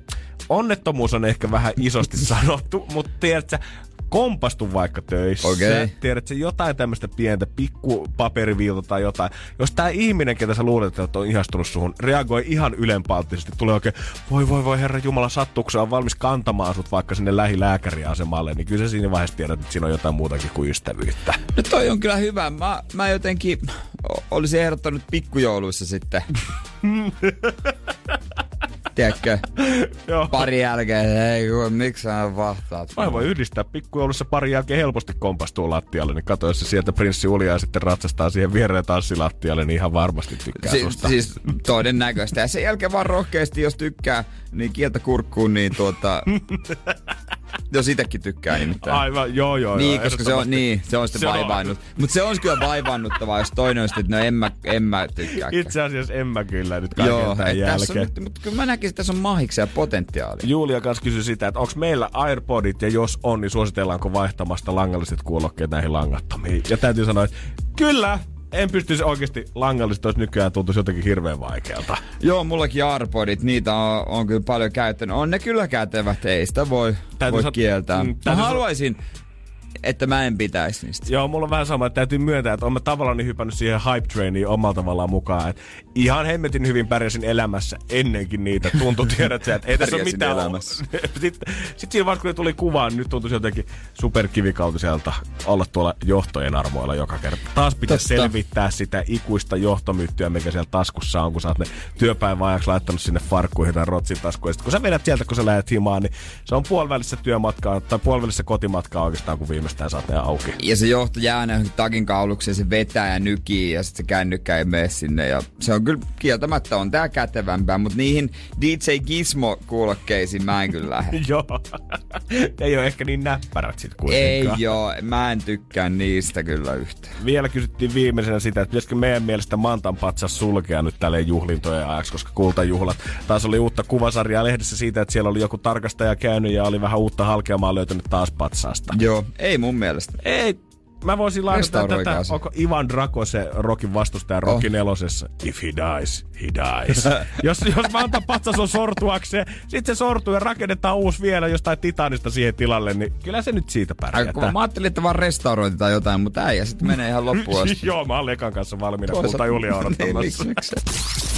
S4: onnettomuus on ehkä vähän isosti sanottu, mutta tiedätkö, kompastu vaikka töissä.
S3: Okei.
S4: Tiedät, se jotain tämmöistä pientä pikku paperiviilta tai jotain. Jos tämä ihminen, ketä sä luulet, että on ihastunut suhun, reagoi ihan ylenpalttisesti, tulee oikein, voi voi voi herra Jumala, sattuuko se on valmis kantamaan sut vaikka sinne lähilääkäriasemalle, niin kyllä sä siinä vaiheessa tiedät, että siinä on jotain muutakin kuin ystävyyttä.
S3: No toi on kyllä hyvä. Mä, mä jotenkin olisin ehdottanut pikkujouluissa sitten. <laughs> Tiedätkö? <laughs> Pari jälkeen, ei kun, miksi sä vahtaat?
S4: Mä voi yhdistää pikkujoulussa pari jälkeen helposti kompastuu lattialle, niin kato, jos se sieltä prinssi Uljaa sitten ratsastaa siihen viereen tanssilattialle, niin ihan varmasti tykkää
S3: Si-
S4: susta.
S3: siis todennäköistä. Ja sen jälkeen vaan rohkeasti, jos tykkää, niin kieltä kurkkuun, niin tuota... <laughs> jos itekin tykkää nimittäin.
S4: Aivan, joo joo.
S3: Niin,
S4: joo,
S3: koska se on, niin, se on sitten
S4: Se on-
S3: vaivannut. Mutta se on kyllä vaivannuttavaa, jos toinen on sitten, että no en mä, en mä tykkää.
S4: Itse asiassa en mä kyllä nyt kaiken
S3: Joo,
S4: tämän
S3: on,
S4: jälkeen.
S3: nyt, mutta kyllä mä näkisin, että tässä on mahiksia ja potentiaalia.
S4: Julia kanssa kysyi sitä, että onko meillä AirPodit ja jos on, niin suositellaanko vaihtamasta langalliset kuulokkeet näihin langattomiin. Ja täytyy sanoa, että kyllä, en pystyisi oikeasti langalliset, olisi nykyään tuntuisi jotenkin hirveän vaikealta.
S3: Joo, mullakin Arpodit, niitä on, on kyllä paljon käyttänyt. On ne kyllä kätevät, ei sitä voi,
S4: Täytyy
S3: voi
S4: sa-
S3: kieltää.
S4: mm,
S3: Mä haluaisin, että mä en pitäisi niistä.
S4: Joo, mulla on vähän sama, että täytyy myöntää, että olen tavallaan niin hypännyt siihen hype trainiin omalla tavallaan mukaan. Että ihan hemmetin hyvin pärjäsin elämässä ennenkin niitä. Tuntui tiedät että ei tässä ole mitään.
S3: elämässä. <laughs>
S4: Sitten sit siinä vaiheessa, kun ne tuli kuvaan, niin nyt tuntuisi jotenkin superkivikautiselta olla tuolla johtojen armoilla joka kerta. Taas pitäisi
S3: Totta.
S4: selvittää sitä ikuista johtomyttyä, mikä siellä taskussa on, kun sä oot ne työpäivän ajaksi laittanut sinne farkkuihin tai rotsin taskuun. Ja sit kun sä vedät sieltä, kun sä lähdet himaan, niin se on puolivälissä työmatkaa tai puolivälissä kotimatkaa oikeastaan, kun viimeistään saat ne auki.
S3: Ja se johto jää johonkin takin kaulukseen, se vetää ja nykii ja sitten se kännykkä ei mene sinne. Ja se on kyllä kieltämättä on tää kätevämpää, mutta niihin DJ Gizmo-kuulokkeisiin mä en kyllä lähde. <laughs>
S4: Joo. <laughs> Ei ole ehkä niin näppärät sit
S3: ei
S4: kuitenkaan.
S3: joo, mä en tykkää niistä kyllä yhtään.
S4: Vielä kysyttiin viimeisenä sitä, että pitäisikö meidän mielestä Mantan patsas sulkea nyt tälle juhlintojen ajaksi, koska kultajuhlat. Taas oli uutta kuvasarjaa lehdessä siitä, että siellä oli joku tarkastaja käynyt ja oli vähän uutta halkeamaa löytynyt taas patsasta.
S3: Joo, ei mun mielestä.
S4: Ei, mä voisin
S3: Restauroikaa
S4: tätä,
S3: se.
S4: onko Ivan Draco se Rokin vastustaja Rocky
S3: Oh.
S4: nelosessa. If he dies, he dies. <laughs> jos, jos Manta patsas on sortuakseen, sit se sortuu ja rakennetaan uusi vielä jostain titanista siihen tilalle, niin kyllä se nyt siitä
S3: Aika
S4: pärjätään.
S3: kova. Mä ajattelin, että vaan restaurointi tai jotain, mutta äijä sitten menee ihan loppuun asti. <laughs>
S4: Joo, mä oon Lekan kanssa valmiina kulta Julia <laughs>
S3: niin,
S4: odottamassa.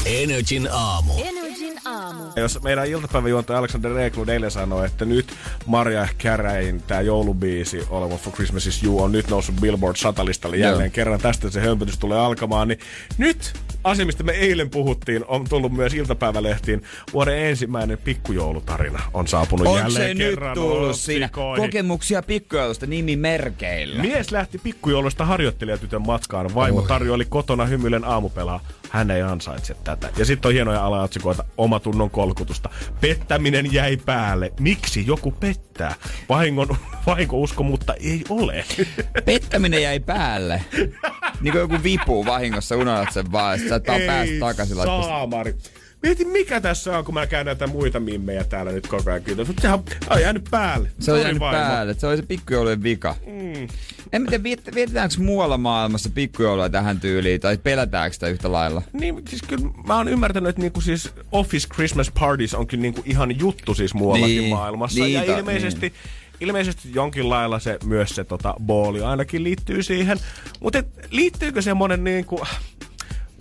S2: Energin aamu.
S7: Energin aamu.
S4: Jos meidän iltapäiväjuontaja Alexander Reklund eilen sanoi, että nyt Maria Carey'n tämä joulubiisi All I Want for Christmas is You on nyt noussut Billboard 100-listalle jälleen
S3: Joo.
S4: kerran. Tästä se hömpötys tulee alkamaan. Niin nyt asia, mistä me eilen puhuttiin, on tullut myös iltapäivälehtiin. Vuoden ensimmäinen pikkujoulutarina on saapunut
S3: On
S4: jälleen
S3: se nyt
S4: kerran
S3: tullut siinä kokemuksia pikkujoulusta nimimerkeillä.
S4: Mies lähti pikkujoulusta harjoittelijatytön matkaan. Vaimo
S3: Oi.
S4: tarjoili kotona hymylen aamupelaa. Hän ei ansaitse tätä. Ja sitten on hienoja alaotsikoita. Omatunnon kolkutusta. Pettäminen jäi päälle. Miksi joku pettää? Vahingon, <laughs> vahinko usko, mutta ei ole. <laughs>
S3: Pettäminen jäi päälle. niin kuin joku vipu vahingossa, unohdat sen vaan, ja sit sä et päästä takaisin. laittaa
S4: saamari. Mietin, mikä tässä on, kun mä käyn näitä muita mimmejä täällä nyt koko ajan kiitos. Mutta sehän on jäänyt päälle.
S3: Se on jäänyt
S4: vaimo.
S3: päälle, se oli se pikkujoulujen vika. Mm. En viet- vietetäänkö muualla maailmassa pikkujoulua tähän tyyliin, tai pelätäänkö sitä yhtä lailla?
S4: Niin, siis kyllä mä oon ymmärtänyt, että niinku siis Office Christmas Parties on kyllä niinku ihan juttu siis muuallakin
S3: Niin,
S4: maailmassa.
S3: niitä,
S4: ja ilmeisesti, ilmeisesti jonkin lailla se, myös se tota, booli ainakin liittyy siihen. Mutta liittyykö semmonen niinku,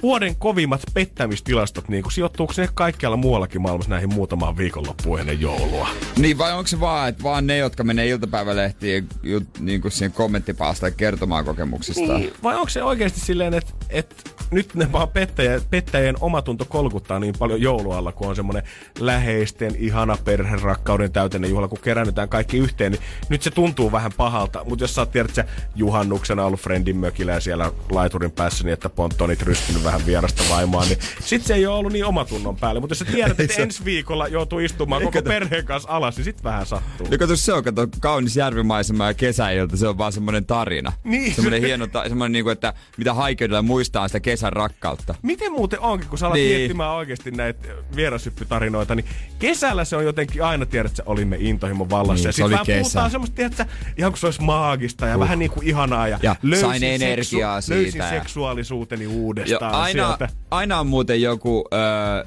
S4: vuoden kovimmat pettämistilastot, niinku, sijoittuuko ne kaikkialla muuallakin maailmassa näihin muutamaan viikonloppuun ennen joulua?
S3: Niin vai onko se vaan, että vaan ne, jotka menee iltapäivälehtiin jut, niin kuin siihen kommenttipalstaan kertomaan kokemuksistaan?
S4: Niin, vai onko se oikeasti silleen, että, että nyt ne vaan pettäjä, pettäjien omatunto kolkuttaa niin paljon joulualla, kun on semmoinen läheisten, ihana perherakkauden täyteinen juhla, kun kerännytään kaikki yhteen, niin nyt se tuntuu vähän pahalta. Mutta jos sä oot tiedät, sä juhannuksena ollut friendin mökillä ja siellä laiturin päässä niin, että ponttonit rystynyt vähän vierasta vaimoa, niin sit se ei ole ollut niin omatunnon päälle. Mutta jos sä tiedät, että ensi viikolla joutuu istumaan koko perheen kanssa alas, niin sit vähän sattuu.
S3: Ja kato, se on kato, kaunis järvimaisema ja kesäilta, se on vaan semmoinen tarina.
S4: Niin.
S3: Semmoinen hieno, ta- semmoinen niinku, että mitä haikeudella muistaa sitä kesän rakkautta.
S4: Miten muuten onkin, kun sä alat niin. Miettimään oikeasti näitä vierasyppytarinoita, niin kesällä se on jotenkin aina tiedät, että olimme intohimon vallassa.
S3: Niin,
S4: ja
S3: se
S4: sit
S3: oli
S4: vähän
S3: kesä.
S4: puhutaan semmoista, tiedätkö, ihan kuin se olisi maagista ja uh. vähän niin kuin ihanaa. Ja,
S3: Ja
S4: löysin
S3: sain energiaa siitä
S4: Löysin
S3: ja-
S4: seksuaalisuuteni
S3: Jo,
S4: uudestaan
S3: aina,
S4: sieltä.
S3: aina on muuten joku öö,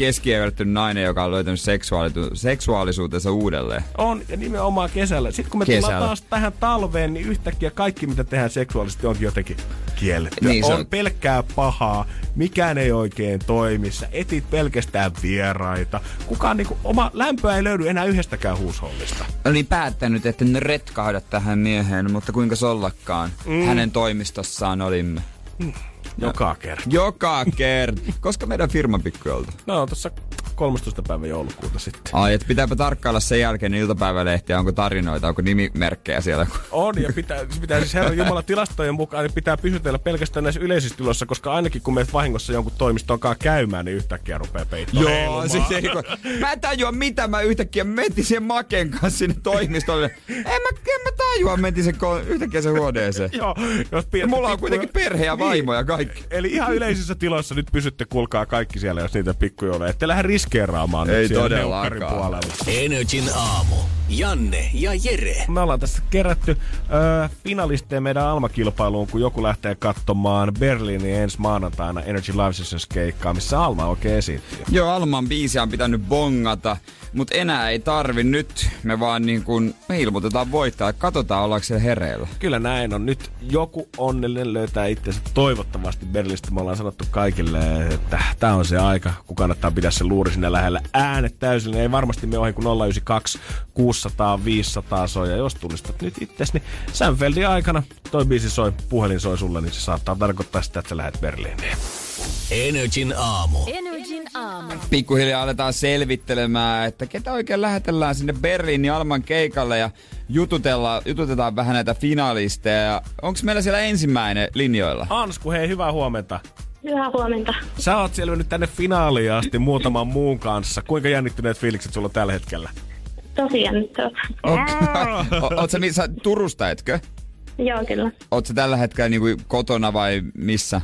S3: keskiövertty nainen, joka on löytänyt seksuaalitu- seksuaalisuutensa uudelleen.
S4: On, ja nimenomaan kesällä. Sitten kun me
S3: Kesällä.
S4: tullaan taas tähän talveen, niin yhtäkkiä kaikki, mitä tehdään seksuaalisesti, onkin jotenkin kielletty.
S3: Niin
S4: on
S3: on.
S4: pelkkää pahaa, mikään ei oikein toimi, sä etit pelkästään vieraita. Kukaan niinku, oma lämpöä ei löydy enää yhdestäkään huushollista.
S3: Olin päättänyt, että en retkahda tähän mieheen, mutta kuinka sollakaan. Mm. Hänen toimistossaan olimme.
S4: Joka kerta.
S3: Joka kerta. Koska meidän firman pikkujolta.
S4: No, tuossa 13. päivä joulukuuta sitten.
S3: Ai, että pitääpä tarkkailla sen jälkeen iltapäivälehtiä, onko tarinoita, onko nimimerkkejä siellä.
S4: On, ja pitää, pitää siis Herran Jumala tilastojen mukaan, niin pitää pysytellä pelkästään näissä yleisissä tiloissa, koska ainakin kun meet vahingossa jonkun toimistonkaan käymään, niin yhtäkkiä rupeaa peittoon
S3: Joo,
S4: heilumaan.
S3: siis ei, kun, mä en tajua mitä mä yhtäkkiä metin sen Maken kanssa sinne toimistolle. En mä, en mä tajua, metin sen yhtäkkiä sen huoneeseen.
S4: Joo, jos pidätte
S3: mulla on kuitenkin perhe ja vaimo ja kaikki.
S4: Eli ihan yleisissä tiloissa nyt pysytte kuulkaa kaikki siellä, jos niitä pikkujouluja. Ette lähde riskeeraamaan
S3: Ei
S4: nyt siellä
S3: todellakaan.
S2: Energin aamu. Janne ja Jere.
S4: Me ollaan tässä kerätty öö, finalisteja meidän Alma-kilpailuun, kun joku lähtee katsomaan Berliinin ensi maanantaina Energy Live Sessions keikkaa, missä Alma oikein esiintyy.
S3: Joo, Alman biisiä on pitänyt bongata, mutta enää ei tarvi nyt. Me vaan niin kun, me ilmoitetaan voittaa, katsotaan ollaanko siellä hereillä.
S4: Kyllä näin on. Nyt joku onnellinen löytää itsensä toivottavasti Berliinistä. Me ollaan sanottu kaikille, että tämä on se aika, kun kannattaa pitää se luuri sinne lähellä. Äänet täysin, ei varmasti me ohi kuin 092 600 500 soi. Ja jos tunnistat nyt itsesi, niin Sänfeldin aikana toi biisi soi, puhelin soi sulle, niin se saattaa tarkoittaa sitä, että sä lähdet Berliiniin.
S2: Energin aamu.
S7: Energin aamu.
S3: Pikkuhiljaa aletaan selvittelemään, että ketä oikein lähetellään sinne Berliinin Alman keikalle ja jututellaan, jututetaan vähän näitä finalisteja. Onko meillä siellä ensimmäinen linjoilla?
S4: Ansku, hei, hyvää huomenta.
S7: Hyvää huomenta.
S4: Sä oot selvinnyt tänne finaaliin asti muutaman muun kanssa. Kuinka jännittyneet fiilikset sulla on tällä hetkellä?
S7: Tosi jännittävä.
S3: Oot sä missä, Turusta etkö?
S7: Joo, kyllä.
S3: Oot sä tällä hetkellä niinku kotona vai missä?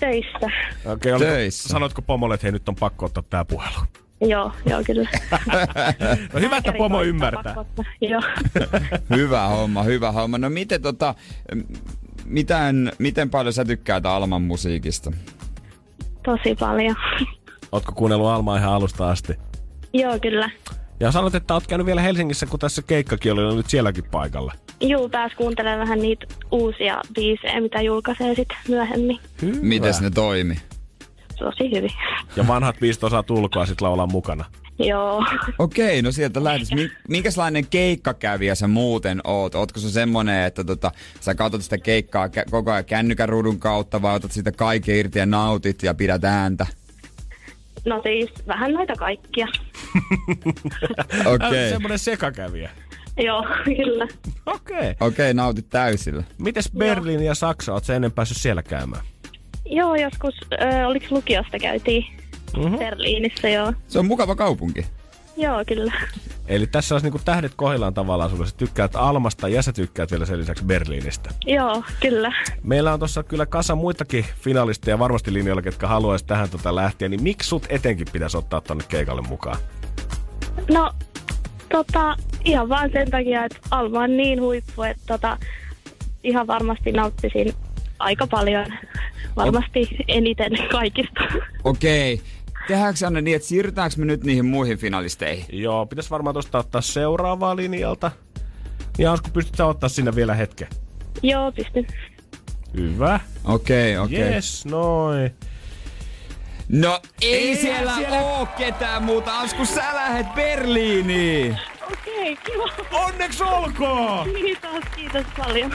S7: Töissä.
S4: Okei, oliko,
S3: Töissä.
S4: sanotko pomolle, että hei nyt on pakko ottaa tää puhelu?
S7: Joo, joo, kyllä. <laughs>
S4: No hyvä, että pomo ymmärtää.
S7: Joo. <laughs>
S3: Hyvä homma, hyvä homma. No miten tota, miten, miten paljon sä tykkäät Alman musiikista?
S7: Tosi paljon.
S4: Ootko kuunnellut Almaa ihan alusta asti?
S7: joo, kyllä.
S4: Ja sanot, että oot käynyt vielä Helsingissä, kun tässä keikkakin oli oli nyt sielläkin paikalla.
S7: Juu, pääs kuuntelemaan vähän niitä uusia biisejä, mitä julkaisee sitten myöhemmin.
S4: Hyvä.
S3: Miten ne toimi?
S7: Tosi hyvin.
S4: Ja vanhat viisi osaa tulkoa sit laulaa mukana.
S7: Joo.
S3: Okei, no sieltä lähtis. Mi- minkälainen keikkakävijä sä muuten oot? Ootko sä semmonen, että tota, sä katsot sitä keikkaa kä- koko ajan kännykän ruudun kautta vai otat siitä kaiken irti ja nautit ja pidät ääntä?
S7: No siis vähän noita kaikkia. <laughs>
S3: Okei,
S4: Okay. Semmonen sekakävijä.
S7: Joo, kyllä.
S4: Okei. Okay.
S3: okei, nautit täysillä.
S4: Mites Berliin ja Saksa, oot sä ennen päässyt siellä käymään?
S7: Joo, joskus, äh, oliko lukiosta käytiin
S4: Mhm.
S7: Berliinissä, joo.
S3: Se on mukava kaupunki.
S7: Joo, kyllä.
S4: Eli tässä olisi niinku tähdet kohdillaan tavallaan sulle. Sä tykkäät Almasta ja sä tykkäät vielä sen lisäksi Berliinistä.
S7: Joo, kyllä.
S4: Meillä on tuossa kyllä kasa muitakin finalisteja varmasti linjoilla, ketkä haluaisi tähän tota lähteä. Niin miksi sut etenkin pitäisi ottaa tonne keikalle mukaan?
S7: No, tota, ihan vaan sen takia, että Alma on niin huippu, että tota, ihan varmasti nauttisin aika paljon. Varmasti eniten kaikista.
S3: Okei. Tehdäänkö Anne niin, että siirrytäänkö me nyt niihin muihin finalisteihin?
S4: Joo, pitäisi varmaan tuosta ottaa seuraavaa linjalta. Ja Ansku, pystyt sä ottaa sinne vielä hetken?
S7: Joo, pystyn.
S4: Hyvä.
S3: Okei, okei.
S4: Yes, noin.
S3: No ei,
S4: Ei
S3: siellä,
S4: siellä-
S3: oo ketään muuta, Ansku, sä lähet Berliiniin!
S7: Okei, kiva.
S4: Onneksi olkoon!
S7: Kiitos, kiitos paljon.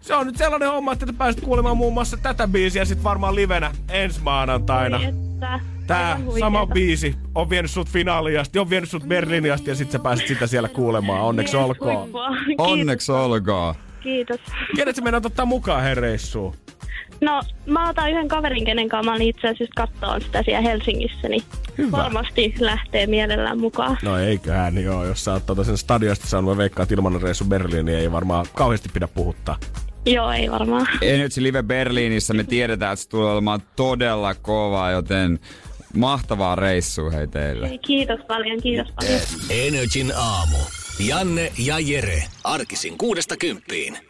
S4: Se on nyt sellainen homma, että te pääset kuulemaan muun muassa tätä biisiä sit varmaan livenä ensi maanantaina.
S7: Oi, että,
S4: Tää sama biisi on vienyt sut finaaliin asti, on vienyt sut Berliiniin asti ja sit sä pääset sitä siellä kuulemaan. Onneksi olkoon.
S3: Onneksi olkoon.
S7: Kiitos.
S4: Kenet sä meinaat ottaa mukaan herreissuun?
S7: No, mä otan yhden kaverin, kenen kanssa mä olin itse asiassa kattoon sitä siellä Helsingissä, niin
S4: Hyvä.
S7: varmasti lähtee mielellään mukaan.
S4: No eiköhän joo, jos sä oot tota sen stadionista saanut, mä veikkaan, että ilman reissu Berliiniin niin ei varmaan kauheasti pidä puhuttaa.
S7: Joo, ei varmaan.
S3: Energy Live Berliinissä me tiedetään, että se tulee olemaan todella kova, joten mahtavaa reissua hei teille.
S7: Ei, Kiitos paljon, kiitos paljon.
S2: Energin aamu. Janne ja Jere. Arkisin kuudesta kymppiin.